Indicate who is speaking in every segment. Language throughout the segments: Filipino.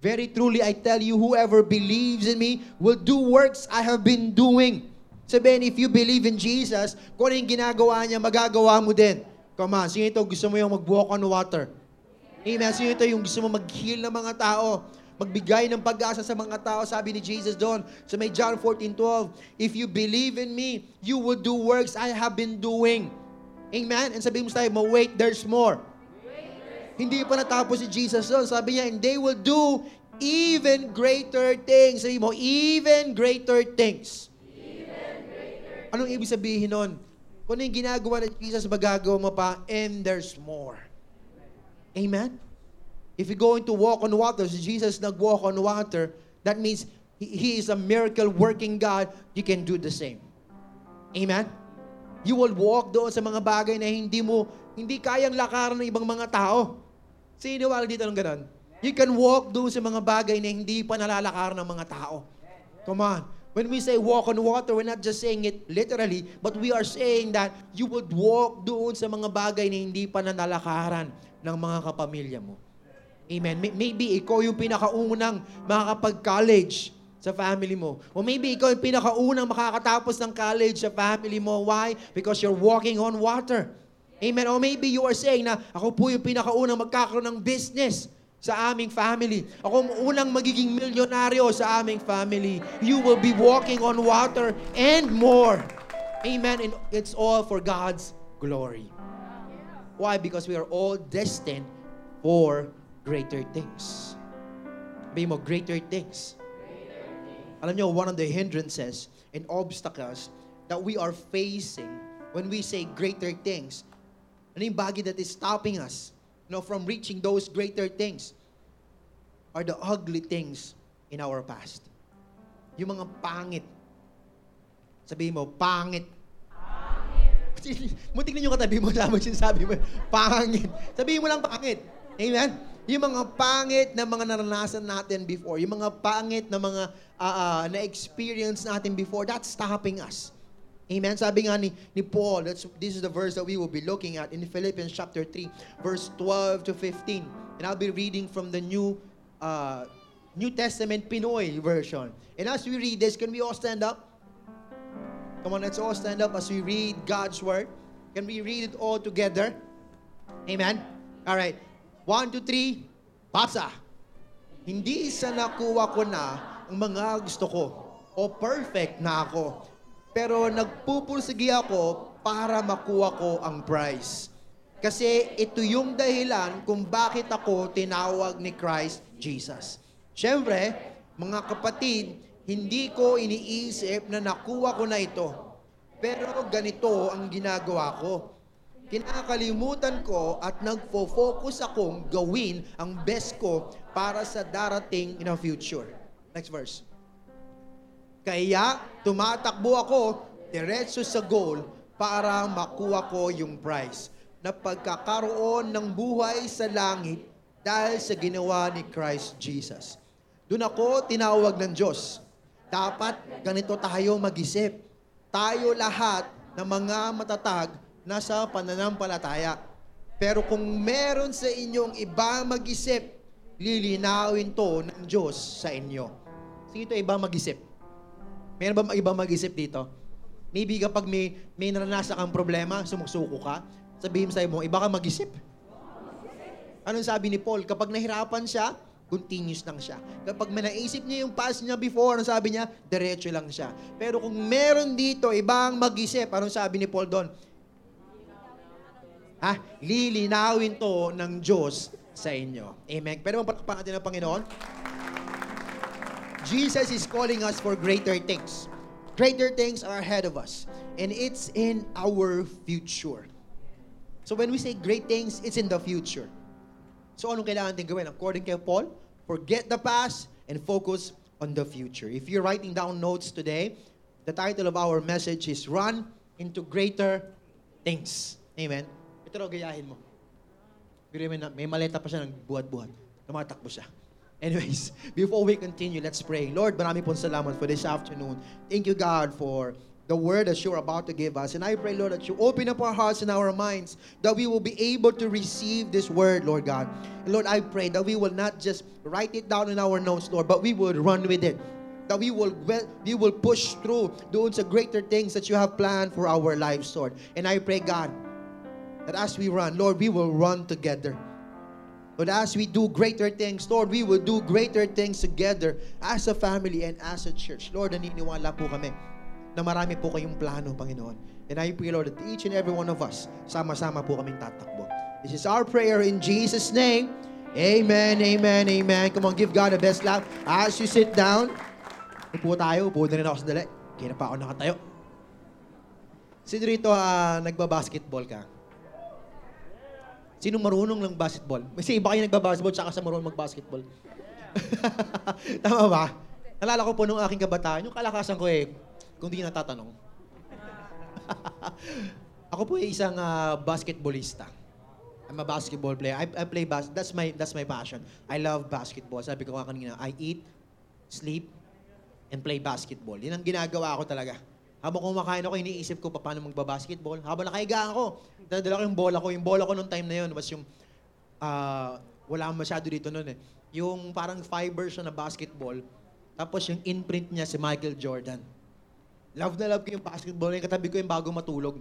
Speaker 1: Very truly, I tell you, whoever believes in me will do works I have been doing. Sabihin, if you believe in Jesus, kung ano yung ginagawa niya, magagawa mo din. Come on, sino ito gusto mo yung mag-walk on water? Amen. Sino ito yung gusto mo mag-heal ng mga tao? Magbigay ng pag-asa sa mga tao. Sabi ni Jesus doon sa may John 14:12, If you believe in me, you will do works I have been doing. Amen? And sabi mo sa mo, wait, there's more. Hindi pa natapos si Jesus doon. Sabi niya, and they will do even greater things. Sabi mo, even greater things. Anong ibig sabihin nun? Kung ano yung ginagawa ni Jesus, magagawa mo pa, and there's more. Amen? If you're going to walk on water, si Jesus nag-walk on water, that means he is a miracle-working God, you can do the same. Amen? You will walk doon sa mga bagay na hindi mo, hindi kayang lakaran ng ibang mga tao. Sino wala dito ng ganun? You can walk doon sa mga bagay na hindi pa nalalakaran ng mga tao. Come on. When we say walk on water, we're not just saying it literally, but we are saying that you would walk doon sa mga bagay na hindi pa nanalakaran ng mga kapamilya mo. Amen. Maybe ikaw yung pinakaunang makakapag-college sa family mo. Or maybe ikaw yung pinakaunang makakatapos ng college sa family mo. Why? Because you're walking on water. Amen. Or maybe you are saying na ako po yung pinakaunang magkakaroon ng business sa aming family. Ako ang unang magiging milyonaryo sa aming family. You will be walking on water and more. Amen. And it's all for God's glory. Why? Because we are all destined for greater things. Sabi mo, greater things. Alam nyo, one of the hindrances and obstacles that we are facing when we say greater things, ano yung bagay that is stopping us you know, from reaching those greater things are the ugly things in our past. Yung mga pangit. Sabihin mo, pangit. Pangit. Muntik na yung katabi mo, sabi sinasabi mo, pangit. Sabihin mo lang pangit. Amen? Yung mga pangit na mga naranasan natin before, yung mga pangit na mga uh, na-experience natin before, that's stopping us. Amen. Sabi nga ni, ni Paul, that's, this is the verse that we will be looking at in Philippians chapter 3, verse 12 to 15. And I'll be reading from the New uh, New Testament Pinoy version. And as we read this, can we all stand up? Come on, let's all stand up as we read God's Word. Can we read it all together? Amen. All right. One, two, three. Basa. Hindi sa nakuha ko na ang mga gusto ko o perfect na ako pero nagpupursigi ako para makuha ko ang prize. Kasi ito yung dahilan kung bakit ako tinawag ni Christ Jesus. Siyempre, mga kapatid, hindi ko iniisip na nakuha ko na ito. Pero ganito ang ginagawa ko. Kinakalimutan ko at nagfo-focus akong gawin ang best ko para sa darating in the future. Next verse. Kaya tumatakbo ako diretso sa goal para makuha ko yung prize na pagkakaroon ng buhay sa langit dahil sa ginawa ni Christ Jesus. Doon ako tinawag ng Diyos. Dapat ganito tayo mag-isip. Tayo lahat ng mga matatag nasa pananampalataya. Pero kung meron sa inyong iba mag-isip, lilinawin to ng Diyos sa inyo. Sige ito, iba mag-isip. Meron ba ibang mag-isip dito? Maybe kapag may, may naranasan kang problema, sumusuko ka, sabihin sa'yo mo, iba ka mag-isip. Anong sabi ni Paul? Kapag nahirapan siya, continuous lang siya. Kapag may naisip niya yung past niya before, anong sabi niya? Diretso lang siya. Pero kung meron dito, ibang mag-isip, anong sabi ni Paul doon? Ha? Lilinawin to ng Diyos sa inyo. Amen. Pero mapatapakan natin ng Panginoon. Jesus is calling us for greater things. Greater things are ahead of us. And it's in our future. So when we say great things, it's in the future. So anong kailangan natin gawin? According kay Paul, forget the past and focus on the future. If you're writing down notes today, the title of our message is Run into Greater Things. Amen? Ito raw, gayahin mo. May maleta pa siya ng buhat-buhat. Tumatakbo siya. Anyways, before we continue, let's pray. Lord, marami pong salamat for this afternoon. Thank you, God, for the word that you're about to give us. And I pray, Lord, that you open up our hearts and our minds, that we will be able to receive this word, Lord God. And Lord, I pray that we will not just write it down in our notes, Lord, but we will run with it. That we will we will push through doing the greater things that you have planned for our lives, Lord. And I pray, God, that as we run, Lord, we will run together. Lord, as we do greater things, Lord, we will do greater things together as a family and as a church. Lord, naniniwala po kami na marami po kayong plano, Panginoon. And I pray, Lord, that each and every one of us, sama-sama po kaming tatakbo. This is our prayer in Jesus' name. Amen, amen, amen. Come on, give God a best laugh. As you sit down, upo tayo, upo na rin ako sa dali. Kaya na pa ako nakatayo. Sino rito uh, nagbabasketball ka? Sino marunong ng basketball? Kasi iba kayo nagbabasketball tsaka sa marunong magbasketball. Tama ba? Nalala ko po nung aking kabataan, yung kalakasan ko eh, kung di natatanong. ako po ay isang uh, basketballista. I'm a basketball player. I, I play bas that's my that's my passion. I love basketball. Sabi ko nga kanina, I eat, sleep, and play basketball. Yan ang ginagawa ko talaga. Habang kumakain ako, iniisip ko pa paano magbabasketball. Habang nakahiga ako, dadala ko yung bola ko. Yung bola ko nung time na yun was yung, uh, wala masyado dito noon eh. Yung parang fiber siya na basketball. Tapos yung imprint niya si Michael Jordan. Love na love ko yung basketball. Yung katabi ko yung bago matulog.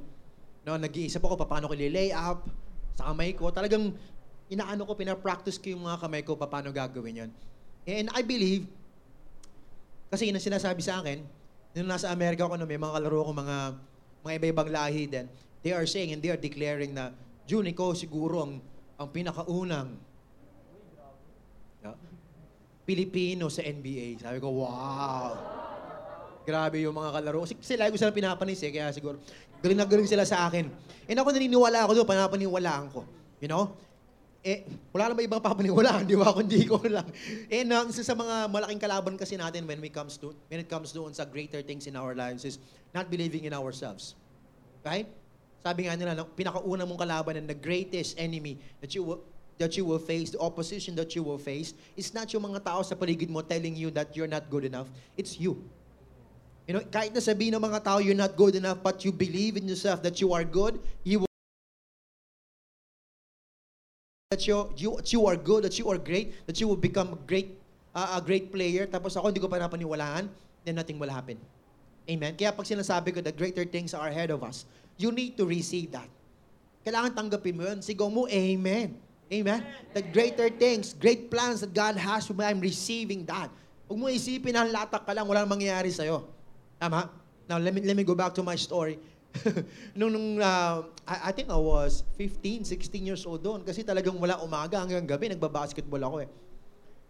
Speaker 1: No, nag-iisip ako paano ko lay up sa kamay ko. Talagang inaano ko, pinapractice ko yung mga kamay ko paano gagawin yon. And I believe, kasi yun ang sinasabi sa akin, nung nasa Amerika ako, no, may mga kalaro ko, mga, mga iba-ibang lahi din, they are saying and they are declaring na, June, ikaw siguro ang, ang pinakaunang no, Pilipino sa NBA. Sabi ko, wow! Grabe yung mga kalaro. Kasi, kasi lagi ko sila pinapanis eh, kaya siguro galing na galing sila sa akin. And ako naniniwala ako doon, panapaniwalaan ko. You know? Eh, wala naman ibang papaniwalaan, di ba? Kundi ko lang. And um, isa sa mga malaking kalaban kasi natin when we comes to, when it comes to sa greater things in our lives is not believing in ourselves. Right? Sabi nga nila, pinakauna mong kalaban and the greatest enemy that you will, that you will face, the opposition that you will face, is not yung mga tao sa paligid mo telling you that you're not good enough. It's you. You know, kahit na sabihin ng mga tao, you're not good enough, but you believe in yourself that you are good, you will that you, you, that you are good, that you are great, that you will become a great, uh, a great player, tapos ako hindi ko pa napaniwalaan, then nothing will happen. Amen? Kaya pag sinasabi ko, the greater things are ahead of us, you need to receive that. Kailangan tanggapin mo yun. Sigaw mo, Amen. Amen? The greater things, great plans that God has for me, I'm receiving that. Huwag mo isipin na latak ka lang, walang mangyayari sa'yo. Tama? Now, let me, let me go back to my story. nung, nung uh, I, I think I was 15, 16 years old doon kasi talagang wala umaga hanggang gabi, nagbabasketball ako eh.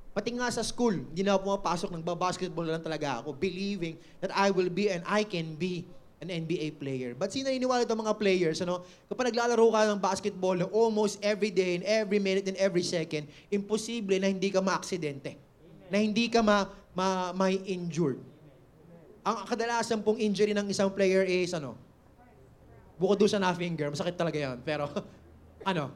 Speaker 1: Pati nga sa school, hindi na ako pumapasok, nagbabasketball lang talaga ako, believing that I will be and I can be an NBA player. But sino naniniwala itong mga players, ano? Kapag naglalaro ka ng basketball almost every day and every minute and every second, imposible na hindi ka ma-aksidente. Na hindi ka ma, ma, may injured. Ang kadalasan pong injury ng isang player is ano? Bukod doon sa na finger, masakit talaga yan. Pero ano?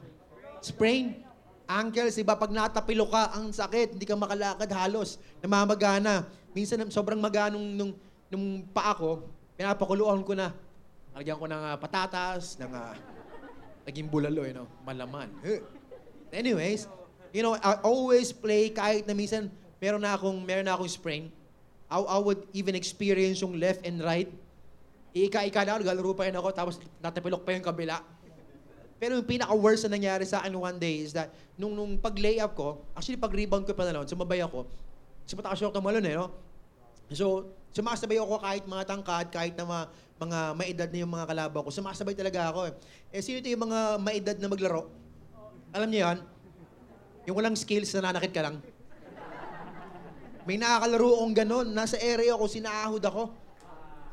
Speaker 1: Sprain, ankles, iba pag natapilo ka, ang sakit, hindi ka makalakad halos, namamagana. Minsan sobrang maganong nung, nung paa ko, pinapakuluan ko na. Lagyan ko ng uh, patatas, ng uh, naging bulalo, you know, malaman. Anyways, you know, I always play kahit na minsan meron na akong meron na akong sprain. I, I would even experience yung left and right. Ika-ika na, naglalaro pa rin ako, tapos natapilok pa yung kabila. Pero yung pinaka-worst na nangyari sa akin one day is that, nung, nung pag-layup ko, actually pag-rebound ko pa na noon, sumabay ako, kasi matakas yung tumalon eh, no? So, sumasabay ako kahit mga tangkad, kahit na mga, mga maedad na yung mga kalaban ko, sumasabay talaga ako eh. Eh, sino ito yung mga maedad na maglaro? Alam niyo yan? Yung walang skills, nananakit ka lang. May nakakalaro akong ganun. Nasa area ko, sinahod ako.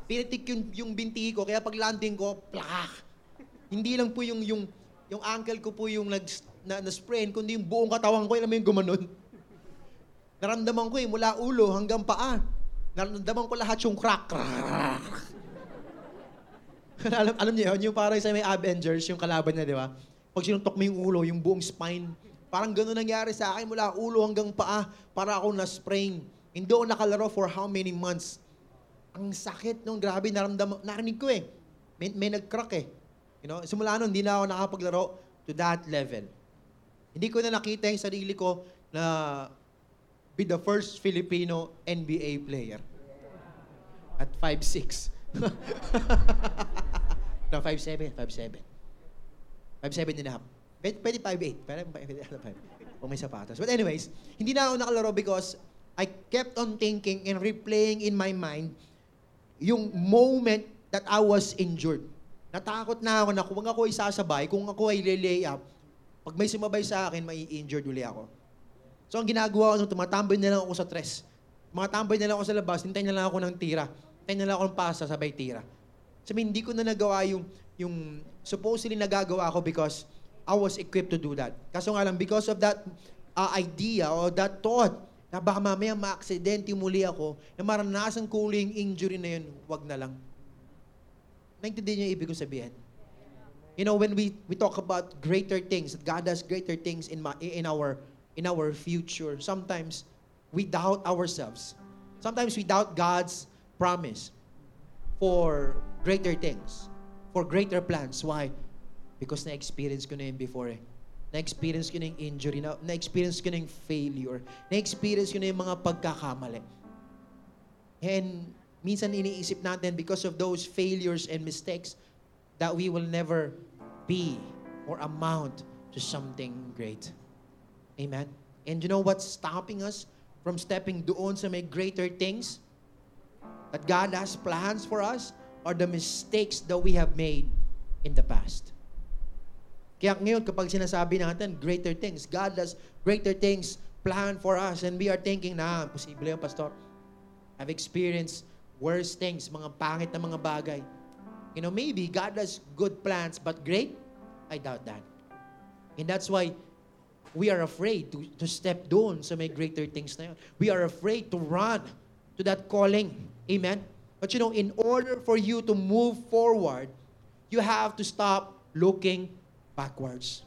Speaker 1: Pinitik yung, yung binti ko, kaya pag landing ko, plak! Hindi lang po yung, yung, yung ankle ko po yung nag, na, na sprain, kundi yung buong katawan ko, alam mo yung gumanon. Naramdaman ko eh, mula ulo hanggang paa. Naramdaman ko lahat yung crack. alam, alam niyo yun, yung parang sa may Avengers, yung kalaban niya, di ba? Pag sinuntok mo yung ulo, yung buong spine, Parang gano'n nangyari sa akin mula ulo hanggang paa para ako na-sprain. Hindi ako nakalaro for how many months. Ang sakit nung grabe naramdaman, narinig ko eh. May, may nag-crack eh. You know, simula nun, hindi na ako nakapaglaro to that level. Hindi ko na nakita yung sarili ko na be the first Filipino NBA player. At 5'6". no, 5'7", 5'7". 5'7 and a half. Pwede, pwede 5'8". Pero pwede 5'8". Kung may sapatos. But anyways, hindi na ako nakalaro because I kept on thinking and replaying in my mind yung moment that I was injured. Natakot na ako na kung ako ay sasabay, kung ako ay lay up, pag may sumabay sa akin, may injured uli ako. So ang ginagawa ko, tumatambay na lang ako sa tres. Tumatambay na lang ako sa labas, hintay na lang ako ng tira. Hintay na lang ako ng pasa, sabay tira. Sabi, hindi ko na nagawa yung, yung supposedly nagagawa ko because I was equipped to do that. Kaso nga lang, because of that uh, idea or that thought, na baka mamaya ma-aksidente muli ako, na maranasan ko uli yung injury na yun, wag na lang. Naintindihan niyo yung ibig ko sabihin? You know, when we, we talk about greater things, that God does greater things in, my, in, our, in our future, sometimes we doubt ourselves. Sometimes we doubt God's promise for greater things, for greater plans. Why? Because na-experience ko na yun before eh. Na-experience ko na yung injury, na- na-experience ko na yung failure, na-experience ko na yung mga pagkakamali. And minsan iniisip natin because of those failures and mistakes that we will never be or amount to something great. Amen? And you know what's stopping us from stepping doon sa may greater things that God has plans for us are the mistakes that we have made in the past. Kaya ngayon, kapag sinasabi natin, greater things, God has greater things planned for us and we are thinking na, posible yan, Pastor. I've experienced worse things, mga pangit na mga bagay. You know, maybe God has good plans, but great? I doubt that. And that's why we are afraid to, to step doon sa may greater things na yun. We are afraid to run to that calling. Amen? But you know, in order for you to move forward, you have to stop looking backwards.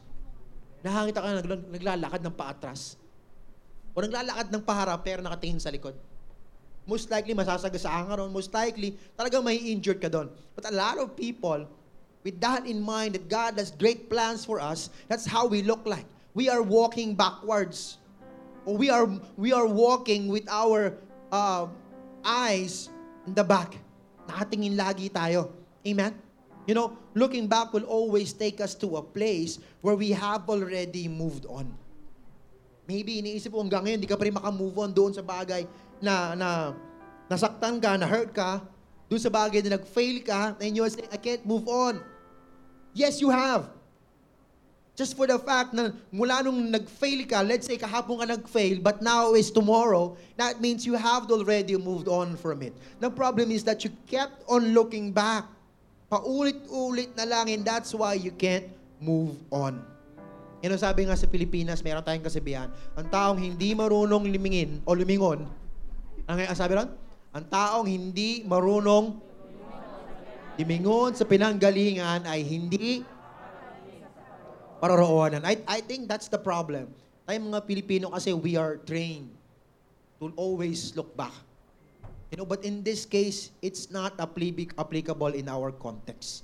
Speaker 1: Nakakita ka na nagla- naglalakad ng paatras. O naglalakad ng paharap pero nakatingin sa likod. Most likely, masasagasaan ka ron. Most likely, talagang may injured ka doon. But a lot of people, with that in mind, that God has great plans for us, that's how we look like. We are walking backwards. Or we are, we are walking with our uh, eyes in the back. Nakatingin lagi tayo. Amen? You know, looking back will always take us to a place where we have already moved on. Maybe iniisip mo hanggang ngayon, hindi ka pa rin makamove on doon sa bagay na, na nasaktan ka, na hurt ka, doon sa bagay na nag-fail ka, and you are saying, I can't move on. Yes, you have. Just for the fact na mula nung nag-fail ka, let's say kahapon ka nag-fail, but now is tomorrow, that means you have already moved on from it. The problem is that you kept on looking back. Paulit-ulit na lang, and that's why you can't move on. Yan ang sabi nga sa Pilipinas, meron tayong kasabihan, ang taong hindi marunong limingin o lumingon, ang ang sabi ron? Ang taong hindi marunong limingon sa pinanggalingan ay hindi paroroonan. I, I think that's the problem. Tayo mga Pilipino kasi we are trained to always look back. You know, but in this case, it's not appli- applicable in our context.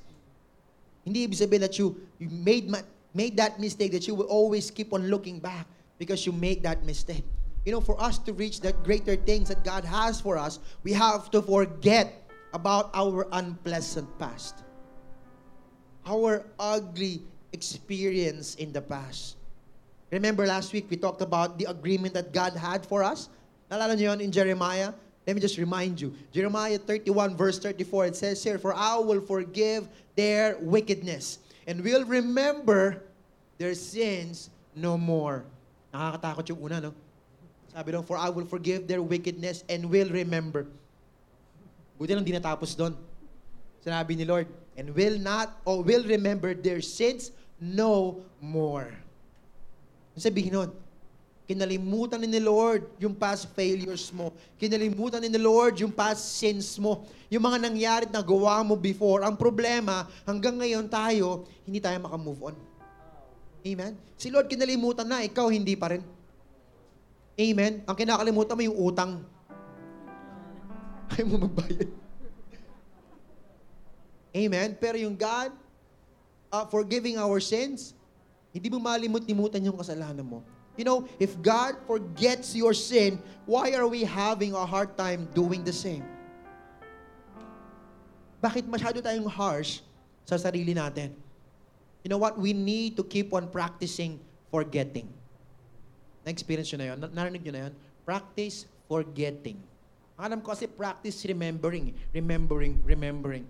Speaker 1: Hindi ibig sabihin that you, you made, ma- made that mistake, that you will always keep on looking back because you made that mistake. You know, for us to reach that greater things that God has for us, we have to forget about our unpleasant past. Our ugly experience in the past. Remember last week we talked about the agreement that God had for us? Nalala niyo yun in Jeremiah? Let me just remind you. Jeremiah 31 verse 34, it says here, For I will forgive their wickedness and will remember their sins no more. Nakakatakot yung una, no? Sabi doon, For I will forgive their wickedness and will remember. Buti lang di natapos doon. Sinabi ni Lord, and will not, or will remember their sins no more. Ang sabihin nun, kinalimutan ni Lord yung past failures mo. Kinalimutan ni Lord yung past sins mo. Yung mga nangyari na gawa mo before. Ang problema, hanggang ngayon tayo, hindi tayo makamove on. Amen? Si Lord kinalimutan na, ikaw hindi pa rin. Amen? Ang kinakalimutan mo yung utang. Ayaw mo magbayad. Amen? Pero yung God, uh, forgiving our sins, hindi mo malimut-limutan yung kasalanan mo. You know, if God forgets your sin, why are we having a hard time doing the same? Bakit masyado tayong harsh sa sarili natin? You know what? We need to keep on practicing forgetting. Na-experience nyo na yun? Na- Narinig nyo na yun? Practice forgetting. Alam ko kasi practice remembering. Remembering, remembering.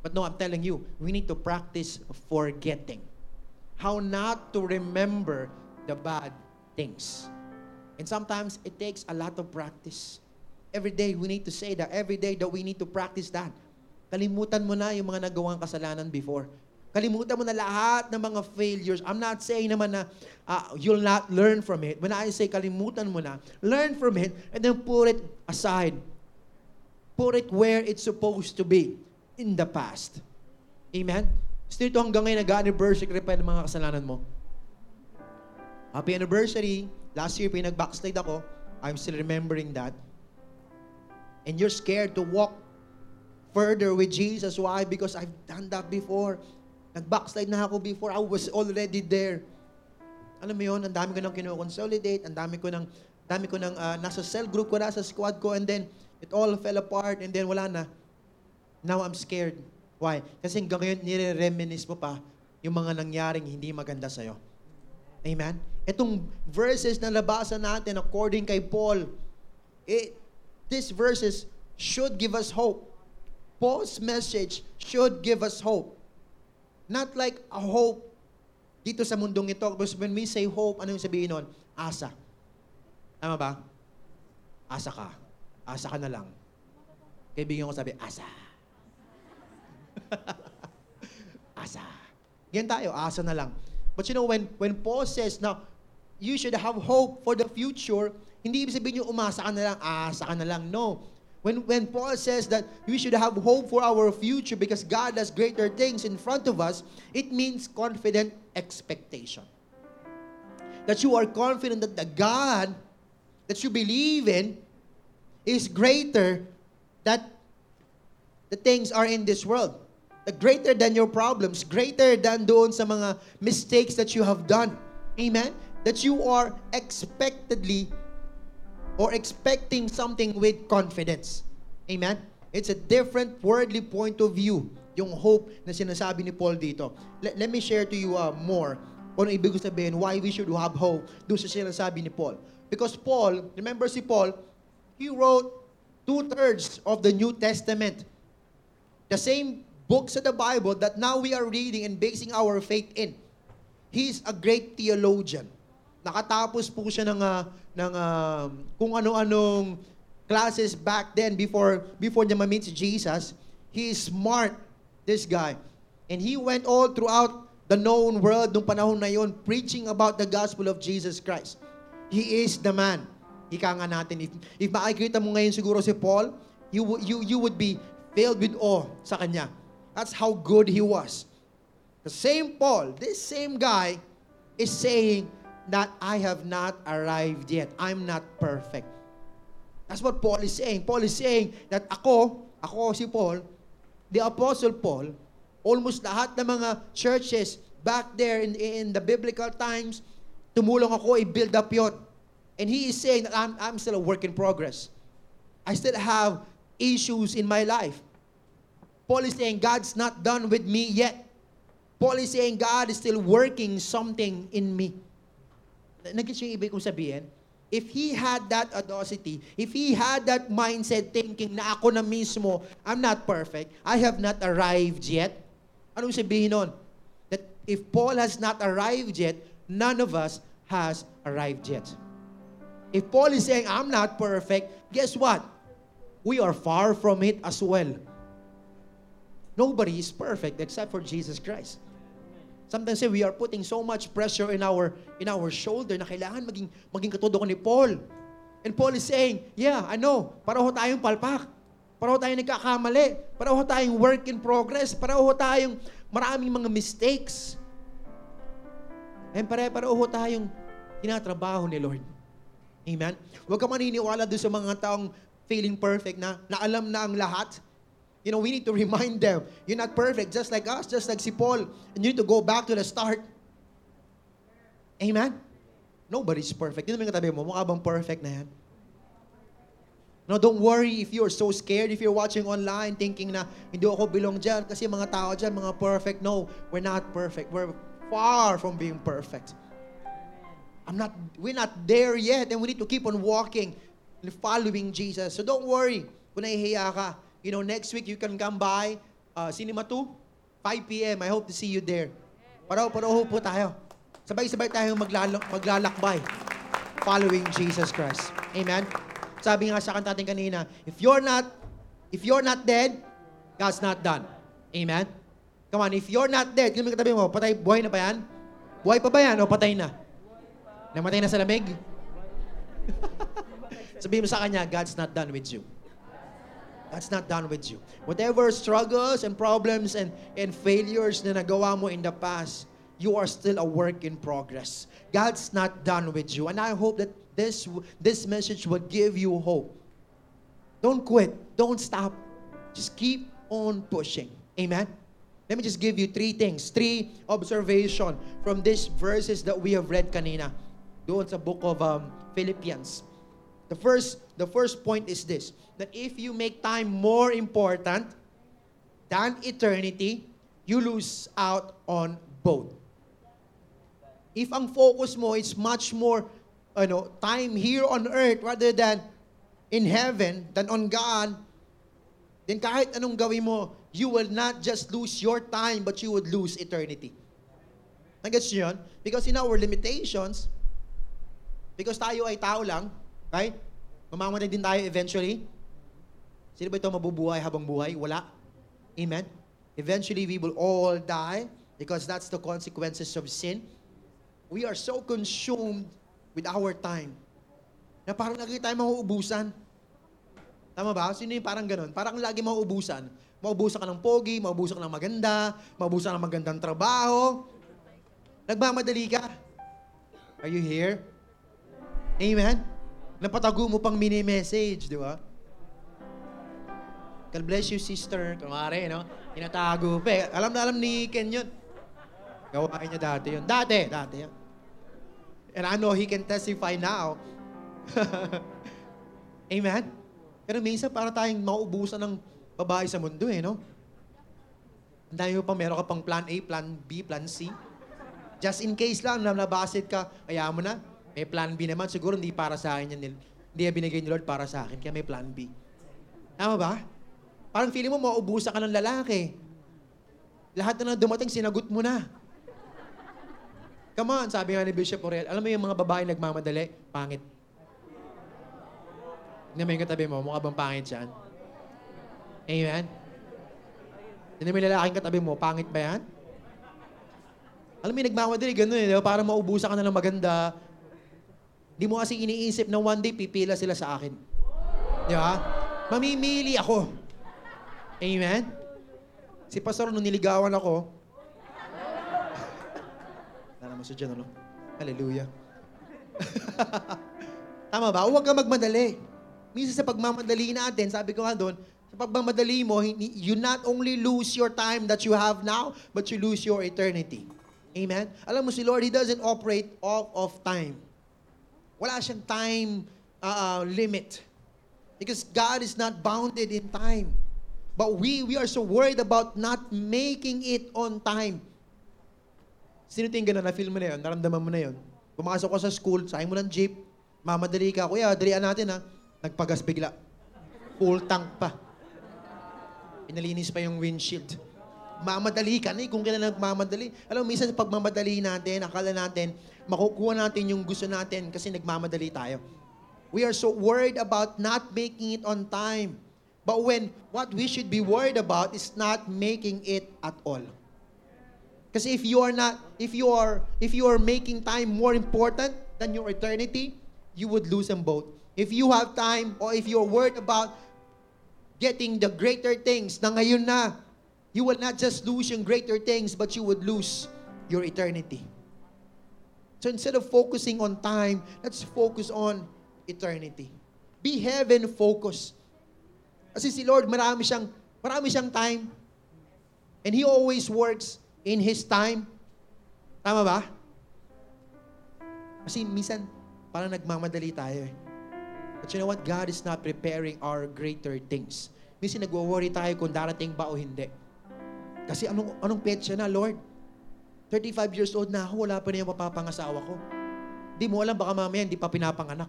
Speaker 1: But no, I'm telling you, we need to practice forgetting. How not to remember the bad things. And sometimes it takes a lot of practice. Every day we need to say that. Every day that we need to practice that. Kalimutan mo na yung mga nagawang kasalanan before. Kalimutan mo na lahat ng mga failures. I'm not saying naman na uh, you'll not learn from it. When I say kalimutan mo na, learn from it and then put it aside. Put it where it's supposed to be in the past. Amen? Still ito hanggang ngayon nag-anniversary pa ng mga kasalanan mo. Happy anniversary. Last year, pinag-backslide ako. I'm still remembering that. And you're scared to walk further with Jesus. Why? Because I've done that before. Nag-backslide na ako before. I was already there. Alam mo yun, ang dami ko nang kino-consolidate, ang dami ko nang, dami ko nang uh, nasa cell group ko, nasa squad ko, and then it all fell apart, and then wala na. Now I'm scared. Why? Kasi hanggang ngayon, nire-reminisce mo pa yung mga nangyaring hindi maganda sa'yo. Amen? Itong verses na labasan natin according kay Paul, it, these verses should give us hope. Paul's message should give us hope. Not like a hope dito sa mundong ito. Because when we say hope, ano yung sabihin nun? Asa. Tama ba? Asa ka. Asa ka na lang. Kaibigan ko sabi, asa. asa. Yan tayo, asa na lang. But you know, when, when Paul says, now, you should have hope for the future, hindi ibig sabihin yung umasa ka na lang, asa ka na lang. No. When, when Paul says that we should have hope for our future because God has greater things in front of us, it means confident expectation. That you are confident that the God that you believe in is greater that the things are in this world. The greater than your problems, greater than doon sa mga mistakes that you have done. Amen? That you are expectedly or expecting something with confidence. Amen? It's a different worldly point of view, yung hope na sinasabi ni Paul dito. Let, let me share to you uh, more kung ano ibig sabihin, why we should have hope doon sa sinasabi ni Paul. Because Paul, remember si Paul, he wrote two-thirds of the New Testament. The same books of the Bible that now we are reading and basing our faith in. He's a great theologian. Nakatapos po siya ng, uh, ng uh, kung ano-anong classes back then before before niya ma-meet si Jesus. He is smart, this guy. And he went all throughout the known world nung panahon na yon preaching about the gospel of Jesus Christ. He is the man. Ika nga natin, if, if makikita mo ngayon siguro si Paul, you, you, you would be filled with awe sa kanya. That's how good he was. The same Paul, this same guy, is saying that I have not arrived yet. I'm not perfect. That's what Paul is saying. Paul is saying that ako, ako si Paul, the Apostle Paul, almost lahat ng mga churches back there in, in the biblical times, tumulong ako i-build up yun. And he is saying that I'm, I'm still a work in progress. I still have issues in my life. Paul is saying God's not done with me yet. Paul is saying God is still working something in me. Nagigits yung ibig kong sabihin? If he had that audacity, if he had that mindset thinking na ako na mismo, I'm not perfect, I have not arrived yet, anong sabihin nun? That if Paul has not arrived yet, none of us has arrived yet. If Paul is saying, I'm not perfect, guess what? We are far from it as well. Nobody is perfect except for Jesus Christ. Sometimes we are putting so much pressure in our in our shoulder na kailangan maging maging katulad ko ni Paul. And Paul is saying, yeah, I know, pareho tayong palpak. Pareho tayong nagkakamali. Pareho tayong work in progress. Pareho tayong maraming mga mistakes. And pare-pareho tayong tinatrabaho ni Lord. Amen? Huwag ka maniniwala doon sa mga taong feeling perfect na, na alam na ang lahat. You know, we need to remind them, you're not perfect, just like us, just like si Paul. And you need to go back to the start. Amen? Nobody's perfect. Yun naman katabi mo, mukha bang perfect na yan? No, don't worry if you're so scared, if you're watching online thinking na hindi ako belong dyan kasi mga tao dyan, mga perfect. No, we're not perfect. We're far from being perfect. I'm not, we're not there yet and we need to keep on walking and following Jesus. So don't worry kung nahihiya ka. You know, next week you can come by uh, Cinema 2, 5 p.m. I hope to see you there. Paraw, paraw po tayo. Sabay-sabay tayong maglalo, maglalakbay following Jesus Christ. Amen? Sabi nga sa kanta natin kanina, if you're not, if you're not dead, God's not done. Amen? Come on, if you're not dead, kung katabi mo, patay, buhay na pa yan? Buhay pa ba yan o patay na? Namatay na sa lamig? Sabihin mo sa kanya, God's not done with you. God's not done with you. Whatever struggles and problems and, and failures na nagawa mo in the past, you are still a work in progress. God's not done with you. And I hope that this, this message will give you hope. Don't quit. Don't stop. Just keep on pushing. Amen? Let me just give you three things, three observation from these verses that we have read kanina. Doon sa book of um, Philippians. The first, the first point is this, that if you make time more important than eternity, you lose out on both. If ang focus mo is much more ano, time here on earth rather than in heaven, than on God, then kahit anong gawin mo, you will not just lose your time, but you would lose eternity. Nagets nyo yun? Because in our limitations, because tayo ay tao lang, right? Mamamatay din tayo eventually. Sino ba ito mabubuhay habang buhay? Wala. Amen? Eventually, we will all die because that's the consequences of sin. We are so consumed with our time na parang lagi tayo mauubusan. Tama ba? Sino yung parang ganun? Parang lagi mauubusan. Mauubusan ka ng pogi, mauubusan ka ng maganda, mauubusan ka ng magandang trabaho. Nagmamadali ka. Are you here? Amen? Napatago mo pang mini-message, di ba? God bless you, sister. Kumari, no? Tinatago pa. eh. Alam na alam ni Ken yun. Gawain niya dati yun. Dati, dati yan. And I know he can testify now. Amen? Pero minsan para tayong mauubusan ng babae sa mundo eh, no? Mo pa, meron ka pang plan A, plan B, plan C. Just in case lang, na nabasit ka, kaya mo na. May plan B naman, siguro hindi para sa akin yan. Hindi yan binigay ni Lord para sa akin, kaya may plan B. Tama ba? Parang feeling mo, mauubusan ka ng lalaki. Lahat na dumating, sinagot mo na. Come on, sabi nga ni Bishop Orel, alam mo yung mga babae nagmamadali, pangit. Hindi mo yung katabi mo, mukha bang pangit yan? Amen? Hindi mo yung lalaking katabi mo, pangit ba yan? Alam mo yung nagmamadali, ganun eh, para maubusan ka na ng maganda. Hindi mo kasi iniisip na one day pipila sila sa akin. Di ba? Mamimili ako. Amen? Si Pastor, nung niligawan ako, Tara mo siya dyan, ano? Hallelujah. Tama ba? Huwag ka magmadali. Minsan sa pagmamadali natin, sabi ko nga doon, sa pagmamadali mo, you not only lose your time that you have now, but you lose your eternity. Amen? Alam mo si Lord, He doesn't operate off of time. Wala siyang time uh, uh, limit. Because God is not bounded in time. But we, we are so worried about not making it on time. Sino tingin na na-feel mo na yun? Naramdaman mo na yun? Pumasok ka sa school, sayang mo ng jeep, mamadali ka, kuya, dalian natin ha. Nagpagas bigla. Full tank pa. Pinalinis pa yung windshield. Mamadali ka na eh, kung kailan nagmamadali. Alam mo, minsan sa pagmamadali natin, akala natin, makukuha natin yung gusto natin kasi nagmamadali tayo. We are so worried about not making it on time. But when what we should be worried about is not making it at all. Kasi if you are not, if you are, if you are making time more important than your eternity, you would lose them both. If you have time or if you're worried about getting the greater things na ngayon na, you will not just lose yung greater things, but you would lose your eternity. So instead of focusing on time, let's focus on eternity. Be heaven focused. Kasi si Lord, marami siyang Marami siyang time. And He always works in His time. Tama ba? Kasi minsan, parang nagmamadali tayo eh. But you know what? God is not preparing our greater things. Minsan nagwo-worry tayo kung darating ba o hindi. Kasi anong, anong petsa na, Lord? 35 years old na ako, wala pa na yung mapapangasawa ko. Di mo alam, baka mamaya hindi pa pinapanganak.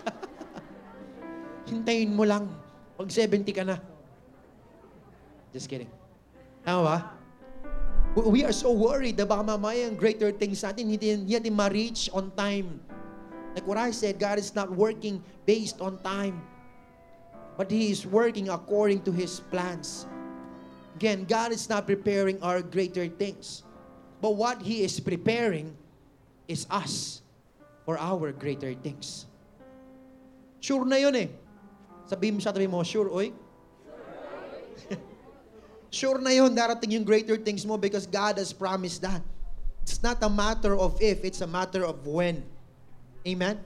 Speaker 1: Hintayin mo lang. Pag 70 ka na. Just kidding. Tama ba? We are so worried na baka mamaya ang greater things natin hindi, natin ma-reach on time. Like what I said, God is not working based on time. But He is working according to His plans. Again, God is not preparing our greater things. But what He is preparing is us for our greater things. Sure na yun eh. Sabihin mo sa tabi mo, sure, oy? sure na yun, darating yung greater things mo because God has promised that. It's not a matter of if, it's a matter of when. Amen?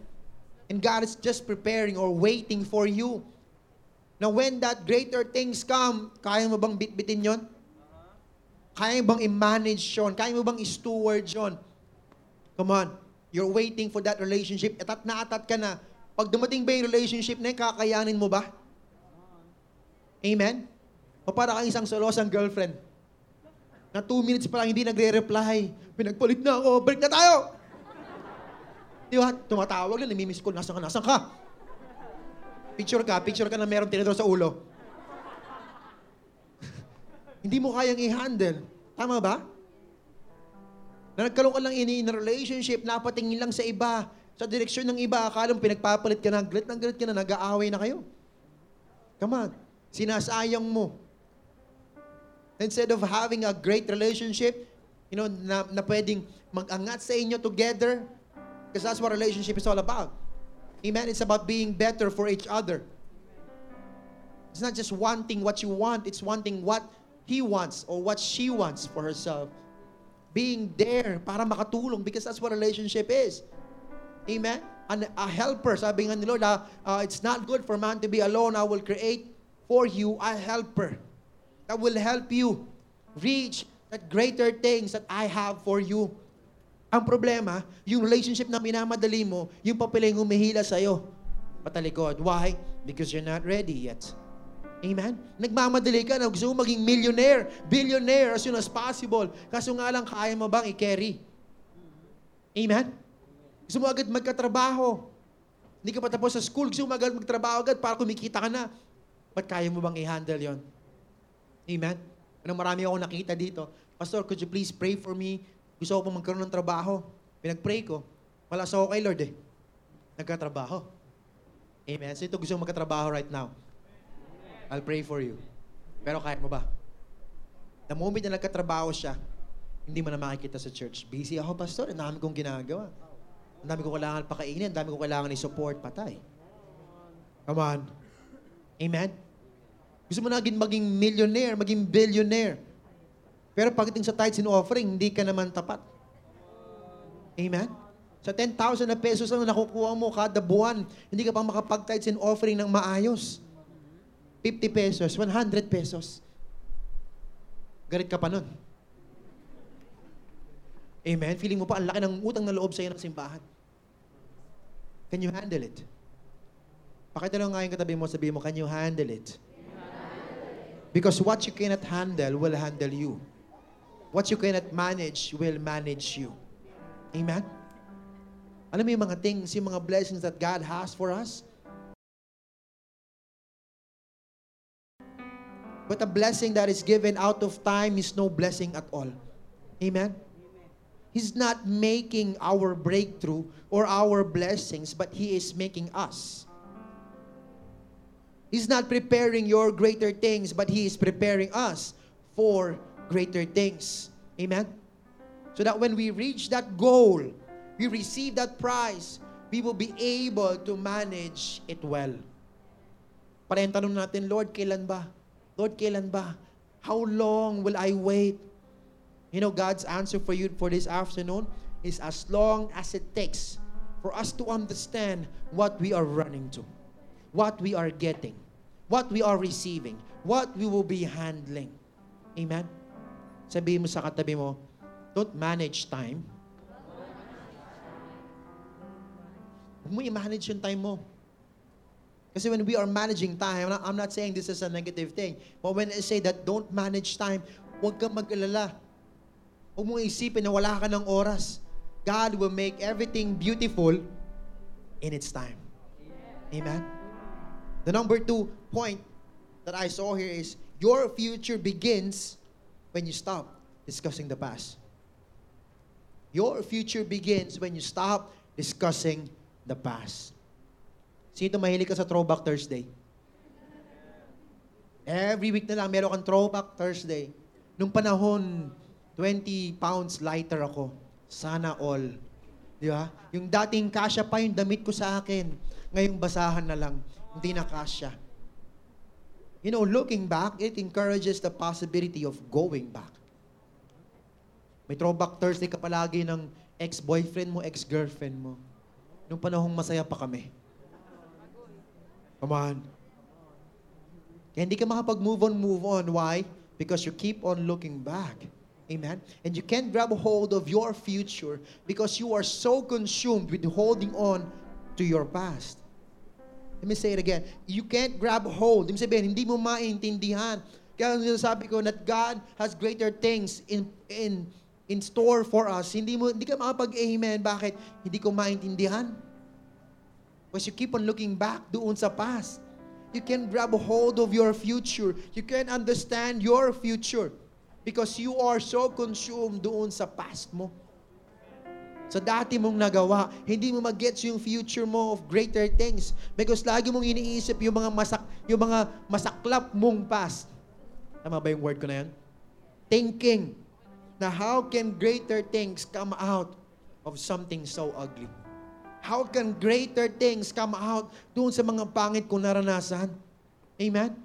Speaker 1: And God is just preparing or waiting for you. Now when that greater things come, kaya mo bang bitbitin yon? Kaya mo bang i-manage yon? Kaya mo bang i-steward yon? Come on. You're waiting for that relationship. Atat na atat ka na. Pag dumating ba yung relationship na yun, kakayanin mo ba? Amen? O para kang isang solosang girlfriend na two minutes pa lang hindi nagre-reply. Pinagpalit na ako. Break na tayo! Di ba? Tumatawag lang, namimiss call. Nasaan ka? Nasaan ka? Picture ka. Picture ka na meron tinidor sa ulo. hindi mo kayang i-handle. Tama ba? Na nagkaroon ka lang ini in a relationship, napatingin lang sa iba, sa direksyon ng iba, akala mo pinagpapalit ka na, galit na galit ka na, nag-aaway na kayo. Come on. Sinasayang mo. Instead of having a great relationship, you know, na, na pwedeng mag-angat sa inyo together, because that's what relationship is all about. Amen? It's about being better for each other. It's not just wanting what you want, it's wanting what he wants or what she wants for herself. Being there para makatulong because that's what relationship is. Amen? And a helper, sabi nga ni Lord, uh, uh, it's not good for man to be alone. I will create for you a helper that will help you reach that greater things that I have for you. Ang problema, yung relationship na minamadali mo, yung papiling humihila sa'yo. Patalikod. Why? Because you're not ready yet. Amen? Nagmamadali ka na gusto mo maging millionaire, billionaire as soon as possible. Kaso nga lang, kaya mo bang i-carry? Amen? Gusto mo agad magkatrabaho. Hindi ka pa tapos sa school, gusto mo agad magtrabaho agad para kumikita ka na. Ba't kaya mo bang i-handle yon? Amen? Ano marami ako nakita dito. Pastor, could you please pray for me? Gusto ko pong magkaroon ng trabaho. Pinag-pray ko. Wala sa ako kay Lord eh. Nagkatrabaho. Amen? So ito gusto mo magkatrabaho right now. I'll pray for you. Pero kaya mo ba? The moment na nagkatrabaho siya, hindi mo na makikita sa church. Busy ako, pastor. Ang dami kong ginagawa. Ang dami kong kailangan pakainin. Ang dami kong kailangan i-support. Patay. Come on. Amen? Gusto mo na maging, millionaire, maging billionaire. Pero pagdating sa tithes and offering, hindi ka naman tapat. Amen? Sa 10,000 na pesos lang na nakukuha mo kada buwan, hindi ka pa makapag-tithes and offering ng maayos. 50 pesos, 100 pesos. Garit ka pa nun. Amen? Feeling mo pa, ang laki ng utang na loob sa'yo ng simbahan. Can you handle it? Pakita lang nga yung katabi mo, sabihin mo, can you handle it? Because what you cannot handle will handle you. What you cannot manage will manage you. Amen? Alam mo yung mga things, yung mga blessings that God has for us? But a blessing that is given out of time is no blessing at all. Amen? He's not making our breakthrough or our blessings, but He is making us. He's not preparing your greater things, but He is preparing us for greater things. Amen? So that when we reach that goal, we receive that prize, we will be able to manage it well. Para yung tanong natin, Lord, kailan ba? Lord, kailan ba? How long will I wait? You know, God's answer for you for this afternoon is as long as it takes for us to understand what we are running to, what we are getting, what we are receiving, what we will be handling. Amen? Sabihin mo sa katabi mo, don't manage time. Huwag mo i-manage yung time mo. Kasi when we are managing time, I'm not, I'm not saying this is a negative thing, but when I say that don't manage time, huwag kang mag-alala. Huwag mong isipin na wala ka ng oras. God will make everything beautiful in its time. Amen? The number two point that I saw here is your future begins when you stop discussing the past. Your future begins when you stop discussing the past. Sino mahilig ka sa Throwback Thursday? Every week na lang meron kang Throwback Thursday. Nung panahon, 20 pounds lighter ako. Sana all. Di ba? Yung dating kasya pa yung damit ko sa akin. Ngayong basahan na lang. Hindi na kasya. You know, looking back, it encourages the possibility of going back. May throwback Thursday ka palagi ng ex-boyfriend mo, ex-girlfriend mo. Nung panahong masaya pa kami. Come on. Kaya hindi ka makapag-move on, move on. Why? Because you keep on looking back. Amen? And you can't grab hold of your future because you are so consumed with holding on to your past. Let me say it again. You can't grab hold. Ibig sabihin, hindi mo maintindihan. Kaya sinasabi ko that God has greater things in in in store for us. Hindi mo hindi ka makapag-amen. Bakit? Hindi ko maintindihan. Because you keep on looking back doon sa past. You can grab hold of your future. You can understand your future. Because you are so consumed doon sa past mo. Sa dati mong nagawa, hindi mo mag-gets yung future mo of greater things. Because lagi mong iniisip yung mga masak yung mga masaklap mong past. Tama ba yung word ko na yan? Thinking na how can greater things come out of something so ugly? How can greater things come out doon sa mga pangit kong naranasan? Amen?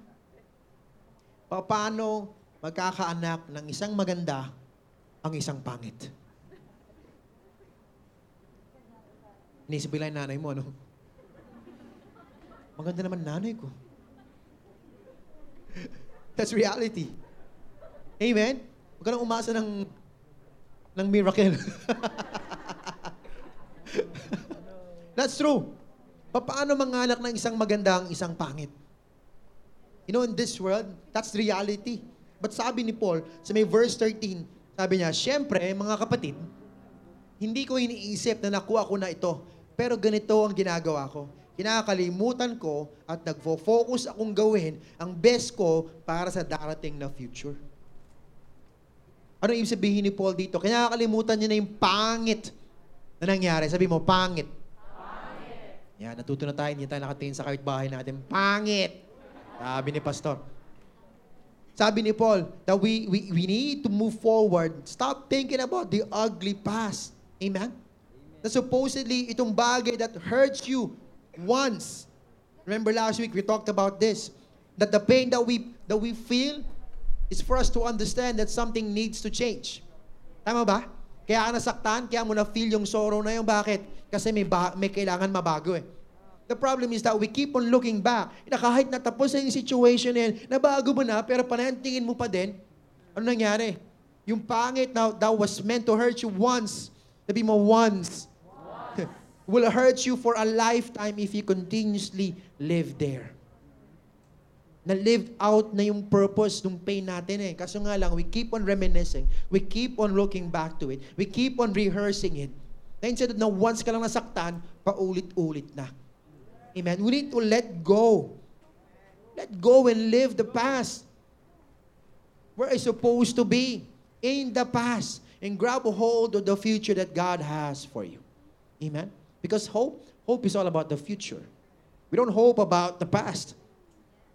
Speaker 1: Paano magkakaanak ng isang maganda ang isang pangit? Inisip lang nanay mo, ano? Maganda naman nanay ko. That's reality. Amen? Huwag ka nang umasa ng, ng miracle. That's true. Paano manganak ng isang maganda ang isang pangit? You know, in this world, that's reality. But sabi ni Paul, sa may verse 13, sabi niya, Siyempre, mga kapatid, hindi ko iniisip na nakuha ko na ito, pero ganito ang ginagawa ko. Kinakalimutan ko at nagfo-focus akong gawin ang best ko para sa darating na future. Ano ibig sabihin ni Paul dito? Kinakalimutan niya na yung pangit na nangyari. Sabi mo, pangit. Pangit. Yan, natuto na tayo. Hindi tayo nakatingin sa kahit bahay natin. Pangit. Sabi ni Pastor. Sabi ni Paul that we, we, we need to move forward. Stop thinking about the ugly past. Amen? Na supposedly, itong bagay that hurts you once. Remember last week, we talked about this. That the pain that we, that we feel is for us to understand that something needs to change. Tama ba? Kaya ka nasaktan, kaya mo na-feel yung sorrow na yun. Bakit? Kasi may, ba- may kailangan mabago eh. The problem is that we keep on looking back. Na kahit natapos na yung situation na yan, nabago mo na, pero panantingin mo pa din, ano nangyari? Yung pangit na that was meant to hurt you once, sabi mo once, will hurt you for a lifetime if you continuously live there. Na lived out na yung purpose ng pain natin eh. Kaso nga lang, we keep on reminiscing. We keep on looking back to it. We keep on rehearsing it. Na instead na once ka lang nasaktan, paulit-ulit na. Amen. We need to let go. Let go and live the past. Where it's supposed to be. In the past. And grab a hold of the future that God has for you. Amen. Because hope, hope is all about the future. We don't hope about the past.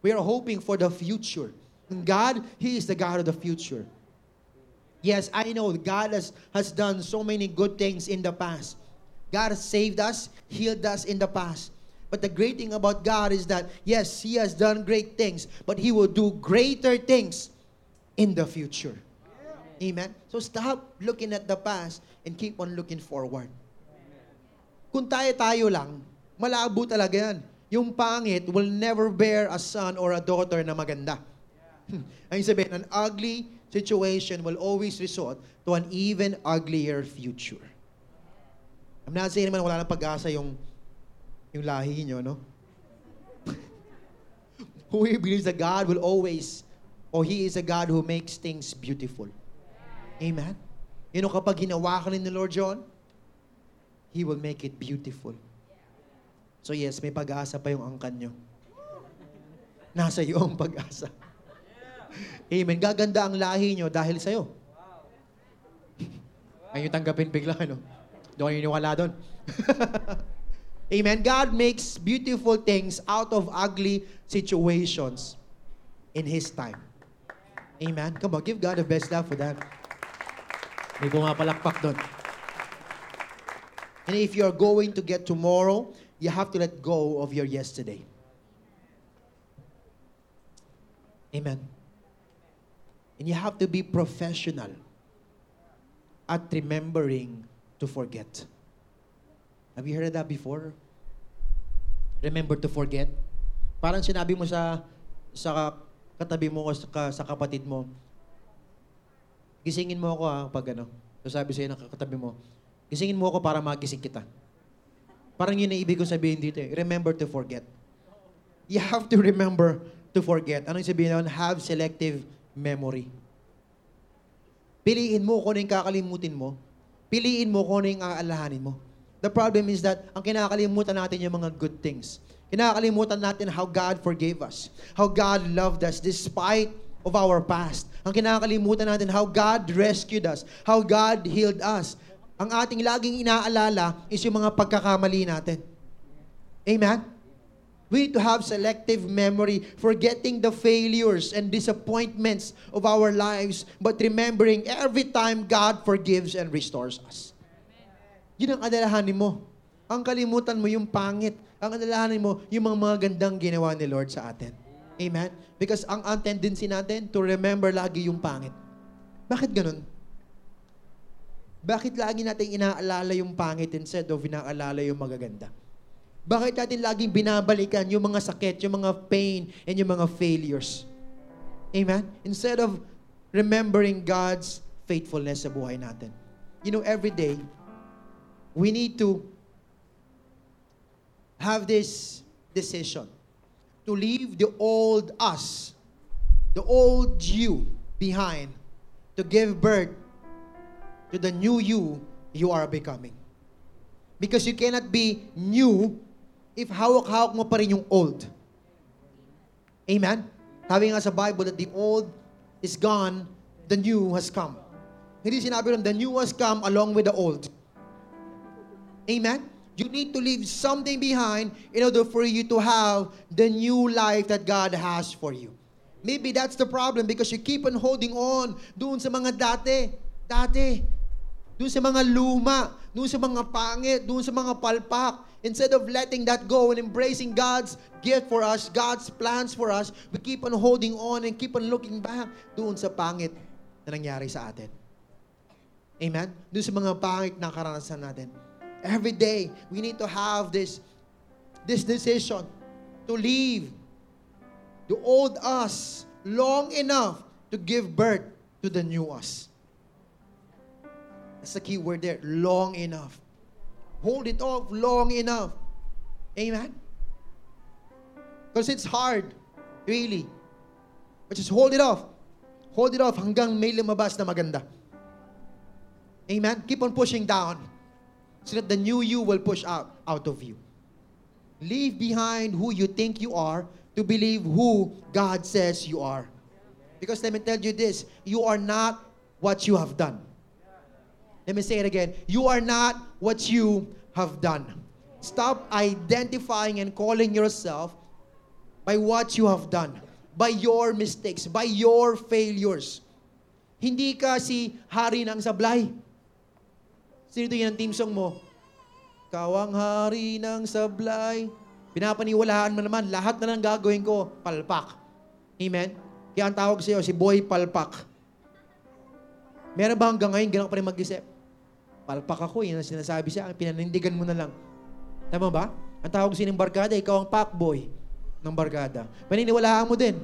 Speaker 1: We are hoping for the future. And God, He is the God of the future. Yes, I know God has, has done so many good things in the past. God has saved us, healed us in the past. But the great thing about God is that, yes, He has done great things, but He will do greater things in the future. Amen? So stop looking at the past and keep on looking forward. Kung tayo-tayo lang, malabo talaga yan. yung pangit will never bear a son or a daughter na maganda. Ang sabihin, an ugly situation will always result to an even uglier future. I'm not saying naman wala nang pag-asa yung yung lahi nyo, no? who believes that God will always, or He is a God who makes things beautiful. Amen? You know, kapag ginawa ka ni Lord John, He will make it beautiful. So yes, may pag-asa pa yung angkan nyo. Nasa iyo ang pag-asa. Amen. Gaganda ang lahi nyo dahil sa'yo. Ayun tanggapin bigla, no? Doon kayo niniwala doon. Amen. God makes beautiful things out of ugly situations in His time. Amen. Come on, give God the best love for that. May pumapalakpak doon. And if you're going to get tomorrow, you have to let go of your yesterday. Amen. And you have to be professional at remembering to forget. Have you heard that before? Remember to forget? Parang sinabi mo sa sa katabi mo o sa, sa kapatid mo, gisingin mo ako ha, pag ano. Sabi sa'yo ng katabi mo, gisingin mo ako para magising kita. Parang yun ang ibig ko sabihin dito eh. Remember to forget. You have to remember to forget. Anong sabihin naman? Have selective memory. Piliin mo kung ano yung kakalimutin mo. Piliin mo kung ano yung aalahanin mo. The problem is that ang kinakalimutan natin yung mga good things. Kinakalimutan natin how God forgave us. How God loved us despite of our past. Ang kinakalimutan natin how God rescued us. How God healed us. Ang ating laging inaalala is yung mga pagkakamali natin. Amen? We to have selective memory, forgetting the failures and disappointments of our lives, but remembering every time God forgives and restores us. Yun ang adalahanin mo. Ang kalimutan mo yung pangit. Ang adalahanin mo yung mga, mga gandang ginawa ni Lord sa atin. Amen? Because ang, ang tendency natin to remember lagi yung pangit. Bakit ganun? Bakit lagi natin inaalala yung pangit instead of inaalala yung magaganda? Bakit natin laging binabalikan yung mga sakit, yung mga pain, and yung mga failures? Amen? Instead of remembering God's faithfulness sa buhay natin. You know, every day, we need to have this decision to leave the old us, the old you behind, to give birth to the new you you are becoming. Because you cannot be new if hawak-hawak mo pa rin yung old. Amen? Sabi nga sa Bible that the old is gone, the new has come. Hindi sinabi rin, the new has come along with the old. Amen? You need to leave something behind in order for you to have the new life that God has for you. Maybe that's the problem because you keep on holding on doon sa mga dati. Dati. Doon sa mga luma. Doon sa mga pangit. Doon sa mga palpak. Instead of letting that go and embracing God's gift for us, God's plans for us, we keep on holding on and keep on looking back doon sa pangit na nangyari sa atin. Amen? Doon sa mga pangit na karanasan natin. Every day, we need to have this, this decision to leave the old us long enough to give birth to the new us. That's the key word there, long enough. Hold it off long enough. Amen? Because it's hard, really. But just hold it off. Hold it off hanggang may lumabas na maganda. Amen? Keep on pushing down so that the new you will push out out of you. Leave behind who you think you are to believe who God says you are. Because let me tell you this, you are not what you have done. Let me say it again. You are not what you have done. Stop identifying and calling yourself by what you have done, by your mistakes, by your failures. Hindi ka si hari ng sablay. Sino ito yung team song mo? Kawang hari ng sablay. Pinapaniwalaan mo naman, lahat na lang gagawin ko, palpak. Amen? Kaya ang tawag sa'yo, si Boy Palpak. Meron ba hanggang ngayon, ganun pa rin mag-isip? Palpak ako, yun ang sinasabi siya, pinanindigan mo na lang. Tama ba? Ang tawag sining barkada, ikaw ang fuckboy ng barkada. Paniniwalaan mo din.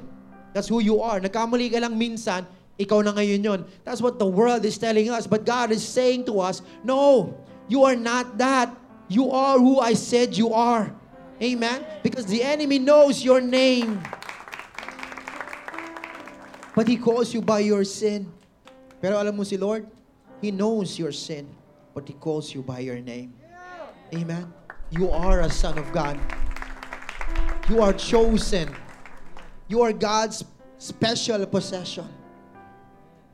Speaker 1: That's who you are. Nagkamali ka lang minsan, ikaw na ngayon yon. That's what the world is telling us. But God is saying to us, no, you are not that. You are who I said you are. Amen? Because the enemy knows your name. But he calls you by your sin. Pero alam mo si Lord, He knows your sin, but He calls you by your name. Amen? You are a son of God. You are chosen. You are God's special possession.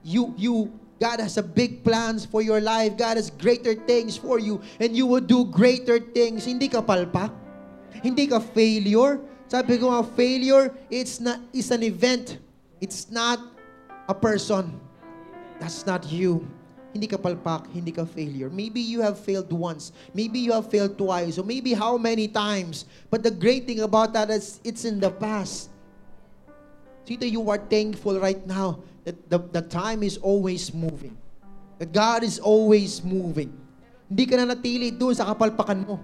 Speaker 1: You, you, God has a big plans for your life. God has greater things for you. And you will do greater things. Hindi ka palpak. Hindi ka failure. Sabi ko nga, failure, it's, not, it's an event. It's not a person. That's not you. Hindi ka palpak, hindi ka failure. Maybe you have failed once. Maybe you have failed twice. Or maybe how many times. But the great thing about that is it's in the past. Tito, you are thankful right now that the, the time is always moving. That God is always moving. Hindi ka na natili doon sa kapalpakan mo.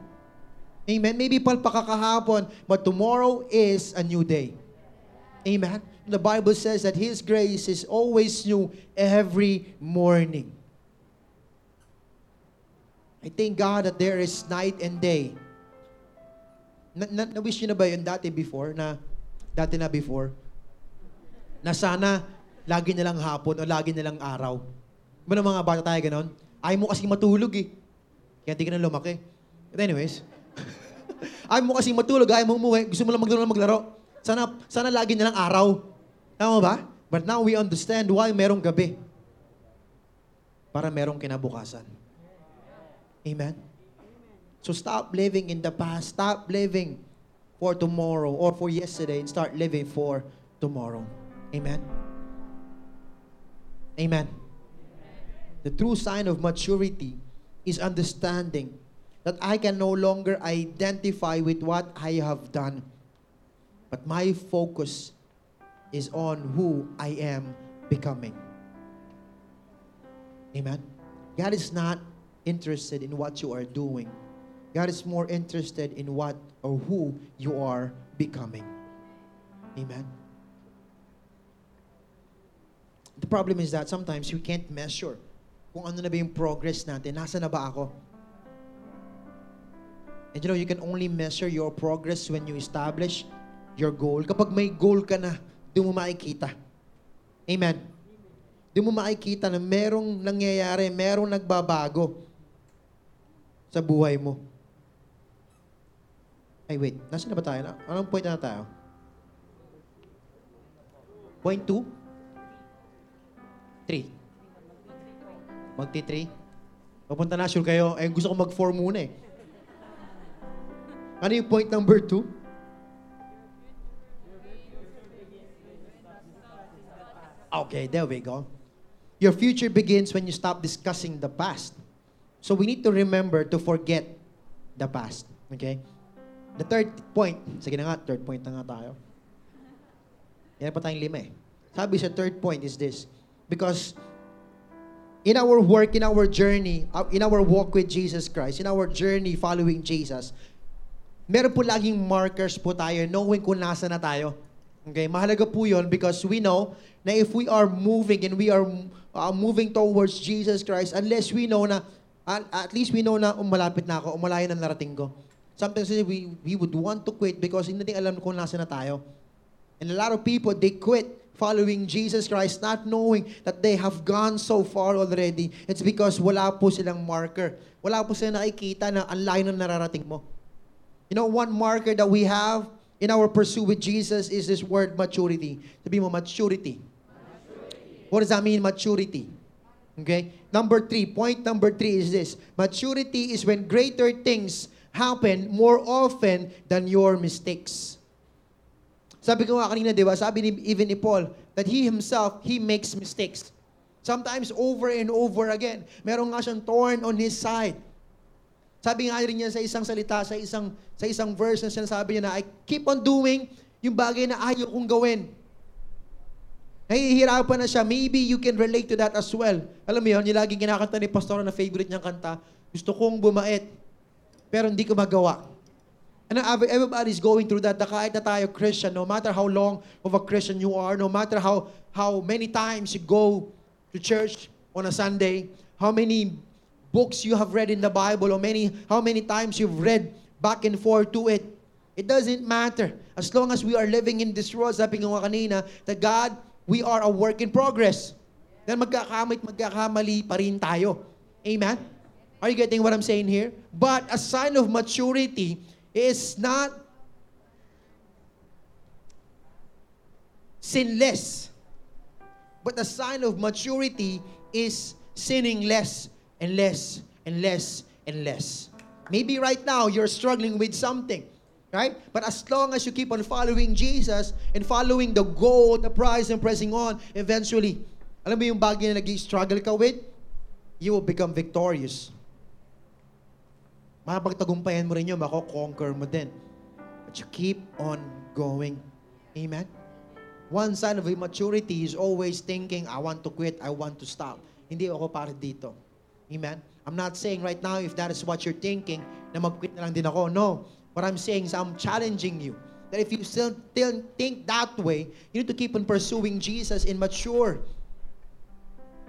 Speaker 1: Amen? Maybe palpak ka kahapon, but tomorrow is a new day. Amen? The Bible says that His grace is always new every morning. I thank God that there is night and day. Na, na, na-wish nyo na ba yun dati before? Na, dati na before? Na sana, lagi na lang hapon o lagi na lang araw. Ba mga bata tayo ganon? Ayaw mo kasi matulog eh. Kaya di ka na lumaki. But anyways, ayaw mo kasi matulog, ayaw mo umuwi, gusto mo lang maglaro maglaro. Sana, sana lagi na lang araw. Tama ba? But now we understand why merong gabi. Para merong kinabukasan. Amen? So stop living in the past. Stop living for tomorrow or for yesterday and start living for tomorrow. Amen? Amen. The true sign of maturity is understanding that I can no longer identify with what I have done, but my focus is on who I am becoming. Amen. God is not interested in what you are doing. God is more interested in what or who you are becoming. Amen. The problem is that sometimes we can't measure kung ano na ba yung progress natin. Nasa na ba ako? And you know, you can only measure your progress when you establish your goal. Kapag may goal ka na, doon mo makikita. Amen. Doon mo makikita na merong nangyayari, merong nagbabago sa buhay mo. Ay, wait. Nasaan na ba tayo? Anong point na tayo? Point 2? 3. Magti 3? Papunta na, sure kayo. Eh, gusto ko mag-4 muna eh. Ano yung point number 2? Okay, there we go. Your future begins when you stop discussing the past. So we need to remember to forget the past. Okay? The third point, sige na nga, third point na nga tayo. Yan pa tayong lima eh. Sabi sa third point is this. Because in our work, in our journey, uh, in our walk with Jesus Christ, in our journey following Jesus, meron po laging markers po tayo knowing kung nasa na tayo. Okay, mahalaga po yun because we know na if we are moving and we are uh, moving towards Jesus Christ, unless we know na, uh, at least we know na umalapit na ako, umalayo na narating ko. Sometimes we, we would want to quit because hindi natin alam kung nasa na tayo. And a lot of people, they quit following Jesus Christ not knowing that they have gone so far already. It's because wala po silang marker. Wala po silang nakikita na ang layo na nararating mo. You know, one marker that we have in our pursuit with Jesus is this word maturity. Sabi mo, maturity. maturity. What does that mean, maturity? Okay? Number three, point number three is this. Maturity is when greater things happen more often than your mistakes. Sabi ko nga kanina, di ba? Sabi ni, even ni Paul, that he himself, he makes mistakes. Sometimes over and over again. Meron nga siyang thorn on his side. Sabi nga rin niya sa isang salita, sa isang, sa isang verse na sinasabi niya na, I keep on doing yung bagay na ayaw kong gawin. Nahihirapan na siya. Maybe you can relate to that as well. Alam mo yun, yung laging kinakanta ni Pastor na favorite niyang kanta, gusto kong bumait, pero hindi ko magawa. And every- everybody's going through that. Na kahit na tayo Christian, no matter how long of a Christian you are, no matter how how many times you go to church on a Sunday, how many books you have read in the Bible, or many how many times you've read back and forth to it, it doesn't matter. As long as we are living in this world, sabi nga kanina, that God, we are a work in progress. Dahil magkakamit, magkakamali pa rin tayo. Amen? Are you getting what I'm saying here? But a sign of maturity is not sinless. But the sign of maturity is sinning less and less and less and less. Maybe right now you're struggling with something, right? But as long as you keep on following Jesus and following the goal, the prize, and pressing on, eventually, alam mo yung bagay na nag-struggle ka with, you will become victorious. Mapagtagumpayan mo rin yun, mako-conquer mo din. But you keep on going. Amen? One sign of immaturity is always thinking, I want to quit, I want to stop. Hindi ako para dito. Amen? I'm not saying right now if that is what you're thinking, na mag-quit na lang din ako. No. What I'm saying is I'm challenging you that if you still, still think that way, you need to keep on pursuing Jesus and mature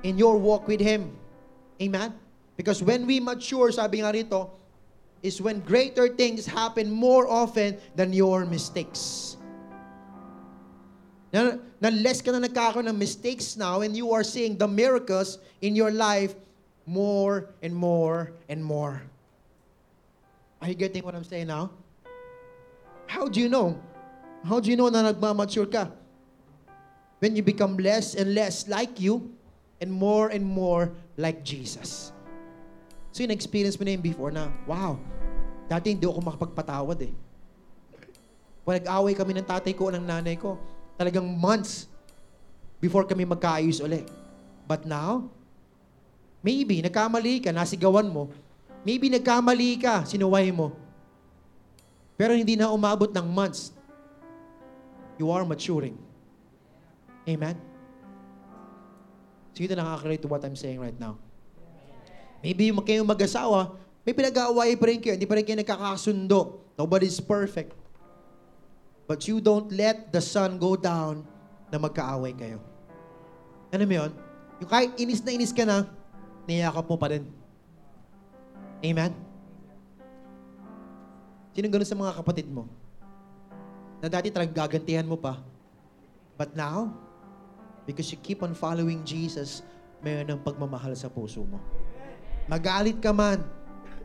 Speaker 1: in your walk with Him. Amen? Because when we mature, sabi nga rito, is when greater things happen more often than your mistakes. Na, na less ka na nagkakaroon ng mistakes now and you are seeing the miracles in your life more and more and more. Are you getting what I'm saying now? How do you know? How do you know na nagmamature ka? When you become less and less like you and more and more like Jesus. So yung experience mo na yun before na, wow, dati hindi ako makapagpatawad eh. Pag nag-away kami ng tatay ko o ng nanay ko, talagang months before kami magkaayos uli. But now, maybe nagkamali ka, nasigawan mo, maybe nagkamali ka, sinuway mo. Pero hindi na umabot ng months. You are maturing. Amen? Sino nakaka-relate to what I'm saying right now? Maybe kayong mag-asawa, may pinag-aaway pa rin kayo, hindi pa rin kayo nagkakasundo. Nobody's perfect. But you don't let the sun go down na magkaaway kayo. Ano mo yun? Yung kahit inis na inis ka na, niyakap mo pa rin. Amen? Sino ganun sa mga kapatid mo? Na dati talagang gagantihan mo pa. But now, because you keep on following Jesus, mayroon ng pagmamahal sa puso mo. Magalit ka man,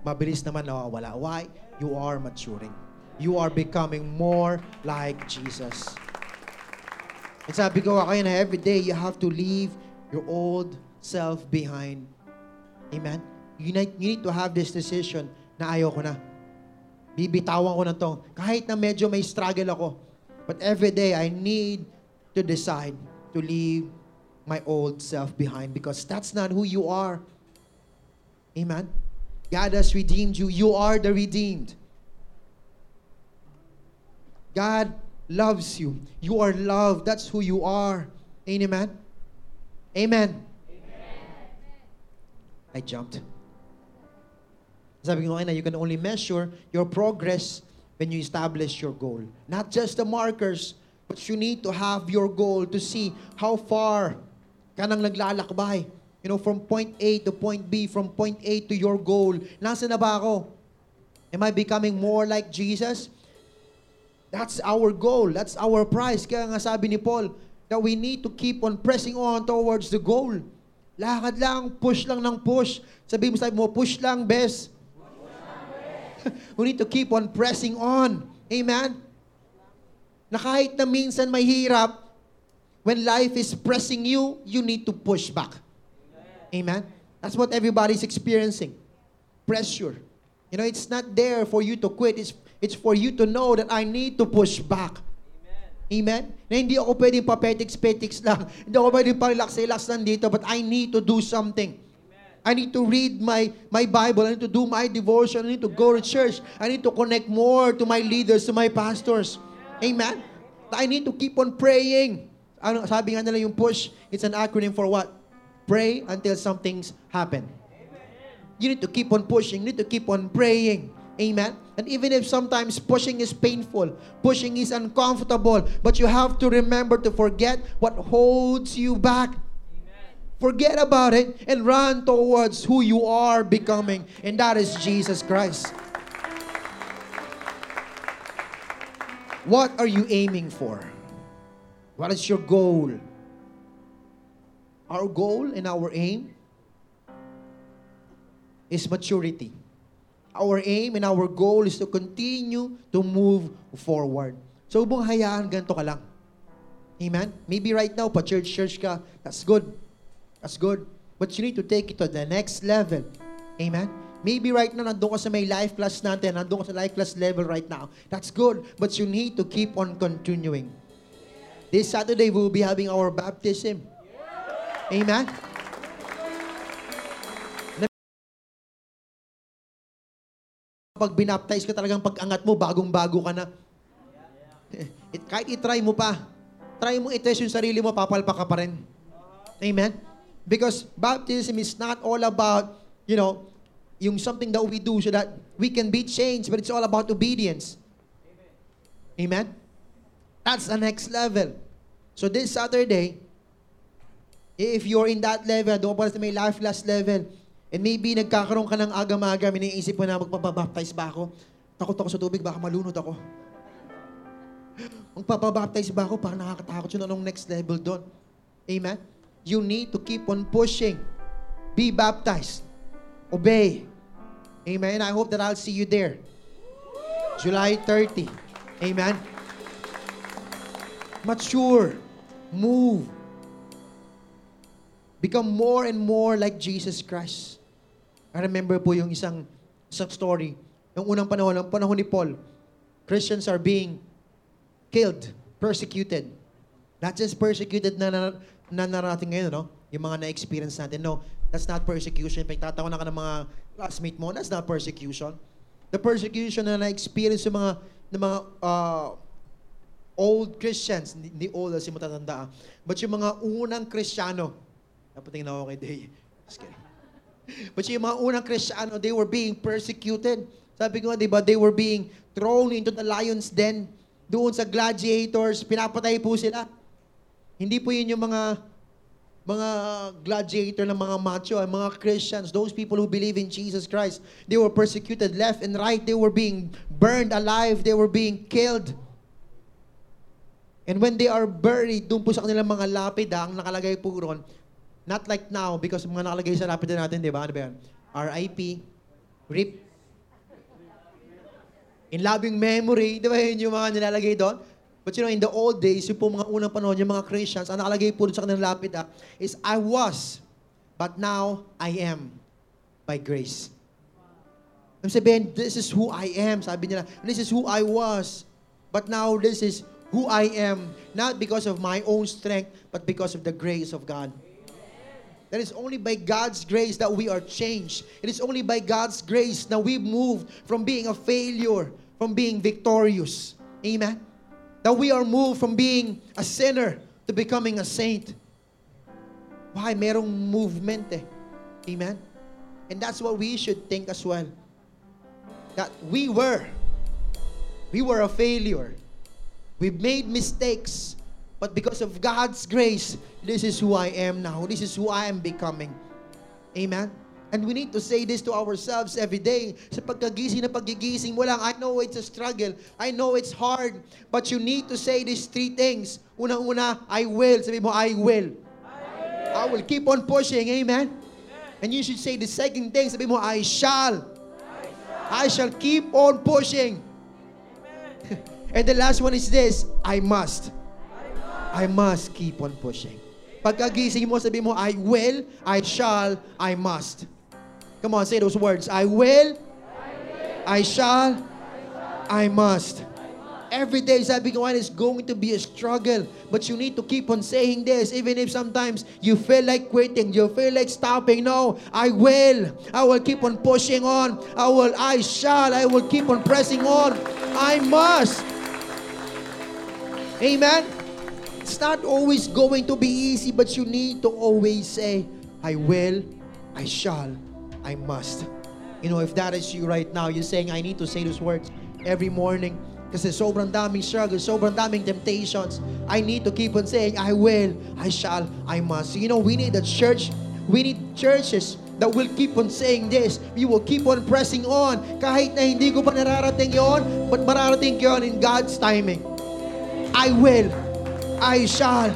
Speaker 1: mabilis naman nawawala. Why? You are maturing. You are becoming more like Jesus. And sabi ko kayo na every day, you have to leave your old self behind. Amen? You need, you need to have this decision na ayoko na. Bibitawan ko na to. Kahit na medyo may struggle ako. But every day, I need to decide to leave my old self behind because that's not who you are. Amen? God has redeemed you. You are the redeemed. God loves you. You are loved. That's who you are. Amen? Amen. I jumped. Sabi ko na, you can only measure your progress when you establish your goal. Not just the markers, but you need to have your goal to see how far ka nang naglalakbay. You know, from point A to point B, from point A to your goal. Nasaan na ba ako? Am I becoming more like Jesus? That's our goal. That's our prize. Kaya nga sabi ni Paul, that we need to keep on pressing on towards the goal. Lakad lang, push lang ng push. Sabi mo, sabi mo, push lang, best. we need to keep on pressing on. Amen? Na kahit na minsan may hirap, when life is pressing you, you need to push back. Amen? That's what everybody's experiencing. Pressure. You know, it's not there for you to quit. It's, it's for you to know that I need to push back. Amen? Na hindi ako pwedeng papetiks-petiks lang. Hindi ako pwedeng pa-relax-relax lang dito, but I need to do something. I need to read my my Bible. I need to do my devotion. I need to go to church. I need to connect more to my leaders, to my pastors. Amen? I need to keep on praying. Ano, sabi nga nila yung push, it's an acronym for what? Pray until something's happen. You need to keep on pushing. You need to keep on praying. Amen? And even if sometimes pushing is painful, pushing is uncomfortable, but you have to remember to forget what holds you back. Forget about it and run towards who you are becoming, and that is Jesus Christ. What are you aiming for? What is your goal? Our goal and our aim is maturity. Our aim and our goal is to continue to move forward. So, mong hayaan ganito ka lang. Amen? Maybe right now, pa-church-church ka, that's good. That's good. But you need to take it to the next level. Amen? Maybe right now, nandun ka sa may life class natin, nandun ka sa life class level right now. That's good. But you need to keep on continuing. This Saturday, we will be having our baptism. Amen? Pag binaptize ka talagang pag-angat mo, bagong-bago ka na. It, kahit itry mo pa, try mo itest yung sarili mo, papalpa ka pa rin. Amen? Because baptism is not all about, you know, yung something that we do so that we can be changed, but it's all about obedience. Amen? That's the next level. So this Saturday, if you're in that level, doon pa sa may life last level, and maybe nagkakaroon ka ng agam-agam, iniisip mo na magpapabaptize ba ako? Takot ako sa tubig, baka malunod ako. Magpapabaptize ba ako? Parang nakakatakot yun anong next level doon. Amen? You need to keep on pushing. Be baptized. Obey. Amen? I hope that I'll see you there. July 30. Amen? Mature. Move. Become more and more like Jesus Christ. I remember po yung isang, isang story. Yung unang panahon, ang panahon ni Paul, Christians are being killed, persecuted. Not just persecuted na, na, na narating ngayon, no? Yung mga na-experience natin. No, that's not persecution. Pagtatawa na ka ng mga classmate mo, that's not persecution. The persecution na na-experience yung mga, ng mga uh, old Christians, hindi, old kasi matatanda, ah. but yung mga unang Kristiyano, napating na ako kay Day. Just kidding. But yung mga unang Kristiyano, they were being persecuted. Sabi ko di ba, they were being thrown into the lion's den. Doon sa gladiators, pinapatay po sila. Hindi po yun yung mga mga gladiator ng mga macho, ang mga Christians, those people who believe in Jesus Christ, they were persecuted left and right. They were being burned alive. They were being killed. And when they are buried, doon po sa kanilang mga lapida, ang nakalagay po ron, not like now, because mga nakalagay sa lapida natin, di ba? Ano ba yan? RIP, RIP, in loving memory, di ba yun yung mga nilalagay doon? But you know, in the old days, yung po mga unang panahon, yung mga Christians, ang nakalagay po sa kanilang lapida is, I was, but now I am by grace. Ibig sabihin, this is who I am. Sabi nila, this is who I was. But now this is who I am, not because of my own strength, but because of the grace of God. That is only by God's grace that we are changed. It is only by God's grace that we moved from being a failure, from being victorious. Amen? That we are moved from being a sinner to becoming a saint. Why? Merong movement eh. Amen? And that's what we should think as well. That we were. We were a failure. We've made mistakes, but because of God's grace, this is who I am now. This is who I am becoming. Amen? And we need to say this to ourselves every day. Sa pagkagising na paggigising mo lang, I know it's a struggle. I know it's hard. But you need to say these three things. Unang-una, I will. Sabi mo, I will. I will keep on pushing. Amen? And you should say the second thing. Sabi mo, I shall. I shall keep on pushing. And the last one is this, I must. I must keep on pushing. Pagkagising mo, sabi mo, I will, I shall, I must. Come on, say those words. I will, I shall, I must. Every day, sabi ko, is going to be a struggle. But you need to keep on saying this, even if sometimes you feel like quitting, you feel like stopping. No, I will. I will keep on pushing on. I will, I shall. I will keep on pressing on. I must. Amen? It's not always going to be easy, but you need to always say, I will, I shall, I must. You know, if that is you right now, you're saying, I need to say those words every morning. Kasi sobrang daming struggles, sobrang daming temptations. I need to keep on saying, I will, I shall, I must. You know, we need a church, we need churches that will keep on saying this. We will keep on pressing on. Kahit na hindi ko pa nararating yon, but mararating yon in God's timing. I will, I shall,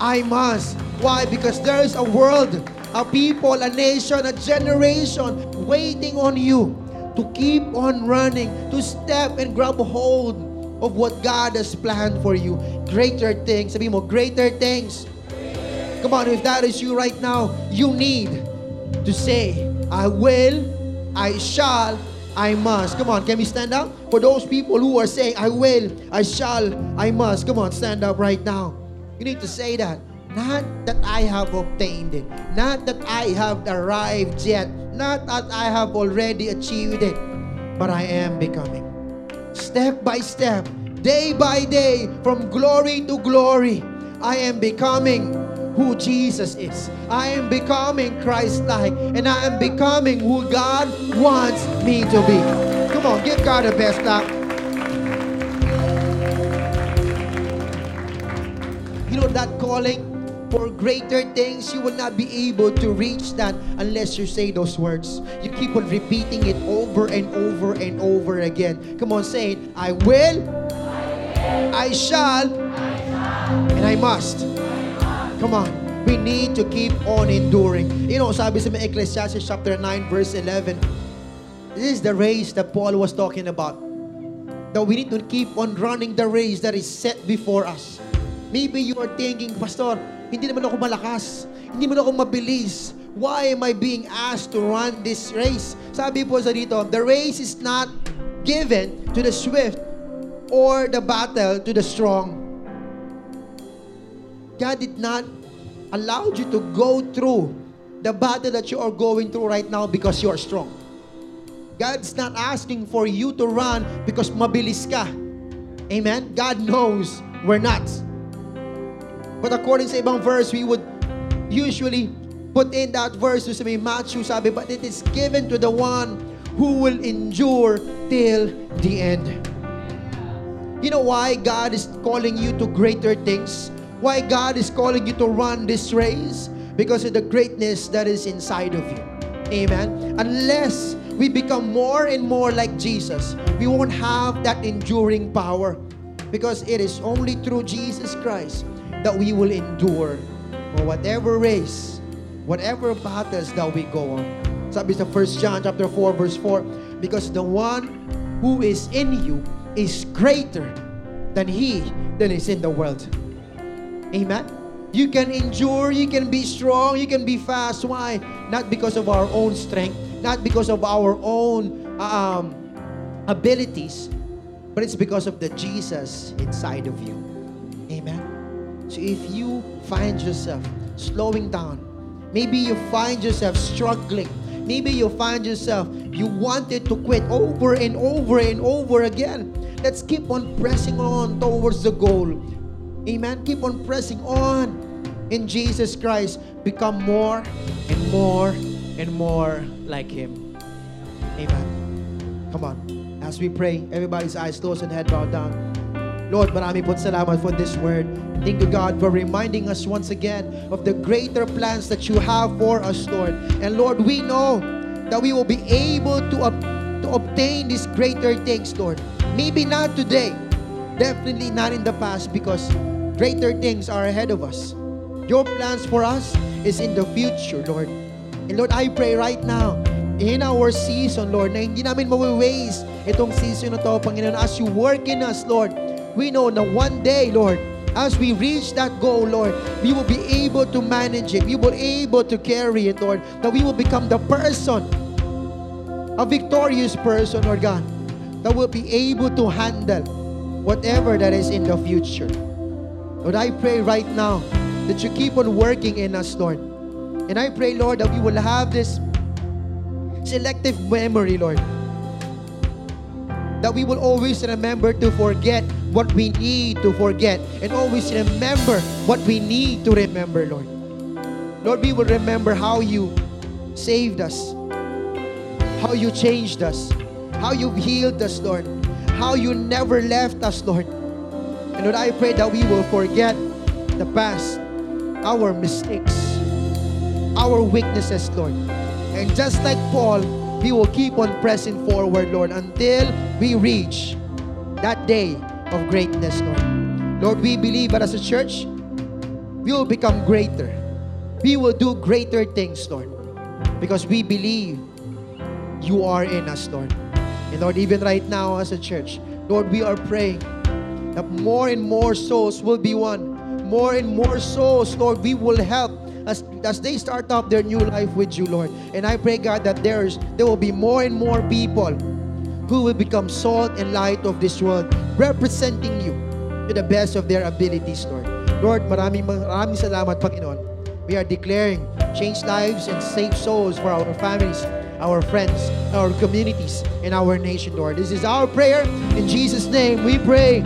Speaker 1: I must. Why? Because there is a world, a people, a nation, a generation waiting on you to keep on running, to step and grab hold of what God has planned for you. Greater things. Sabi mo, greater things. Come on, if that is you right now, you need to say, I will, I shall, I must. Come on, can we stand up? For those people who are saying, I will, I shall, I must. Come on, stand up right now. You need to say that. Not that I have obtained it. Not that I have arrived yet. Not that I have already achieved it. But I am becoming. Step by step, day by day, from glory to glory, I am becoming who Jesus is. I am becoming Christ-like. And I am becoming who God wants me to be. Come on, give God a best clap. You know that calling for greater things, you will not be able to reach that unless you say those words. You keep on repeating it over and over and over again. Come on, say it. I will, I shall, and I must. Come on. We need to keep on enduring. You know, sabi sa Ecclesiastes chapter 9 verse 11, this is the race that Paul was talking about. That we need to keep on running the race that is set before us. Maybe you are thinking, Pastor, hindi naman ako malakas. Hindi naman ako mabilis. Why am I being asked to run this race? Sabi po sa dito, the race is not given to the swift or the battle to the strong. God did not allow you to go through the battle that you are going through right now because you are strong. God's not asking for you to run because mabilis ka. Amen? God knows we're not. But according sa ibang verse, we would usually put in that verse sa may Matthew, sabi, but it is given to the one who will endure till the end. You know why God is calling you to greater things? Why God is calling you to run this race? Because of the greatness that is inside of you. Amen. Unless we become more and more like Jesus, we won't have that enduring power. Because it is only through Jesus Christ that we will endure or whatever race, whatever battles that we go on. Sabi sa 1 John chapter 4 verse 4, because the one who is in you is greater than he that is in the world. Amen. You can endure, you can be strong, you can be fast. Why? Not because of our own strength, not because of our own um, abilities, but it's because of the Jesus inside of you. Amen. So if you find yourself slowing down, maybe you find yourself struggling, maybe you find yourself you wanted to quit over and over and over again. Let's keep on pressing on towards the goal. Amen. Keep on pressing on in Jesus Christ. Become more and more and more like Him. Amen. Come on. As we pray, everybody's eyes closed and head bowed down. Lord, marami po salamat for this word. Thank you, God, for reminding us once again of the greater plans that you have for us, Lord. And Lord, we know that we will be able to, ob- to obtain these greater things, Lord. Maybe not today, definitely not in the past, because greater things are ahead of us. Your plans for us is in the future, Lord. And Lord, I pray right now, in our season, Lord, na hindi namin mawi-waste itong season na to, Panginoon, as you work in us, Lord. We know na one day, Lord, as we reach that goal, Lord, we will be able to manage it. We will be able to carry it, Lord. That we will become the person, a victorious person, Lord God, that will be able to handle whatever that is in the future. Lord, I pray right now that you keep on working in us, Lord. And I pray, Lord, that we will have this selective memory, Lord. That we will always remember to forget what we need to forget and always remember what we need to remember, Lord. Lord, we will remember how you saved us, how you changed us, how you've healed us, Lord, how you never left us, Lord. And Lord, I pray that we will forget the past, our mistakes, our weaknesses, Lord. And just like Paul, we will keep on pressing forward, Lord, until we reach that day of greatness, Lord. Lord, we believe that as a church, we will become greater. We will do greater things, Lord, because we believe you are in us, Lord. And Lord, even right now as a church, Lord, we are praying that more and more souls will be won. More and more souls, Lord, we will help as, as they start up their new life with you, Lord. And I pray, God, that there's there will be more and more people who will become salt and light of this world, representing you to the best of their abilities, Lord. Lord, maraming maraming salamat, Panginoon. We are declaring changed lives and saved souls for our families, our friends, our communities, and our nation, Lord. This is our prayer. In Jesus' name we pray.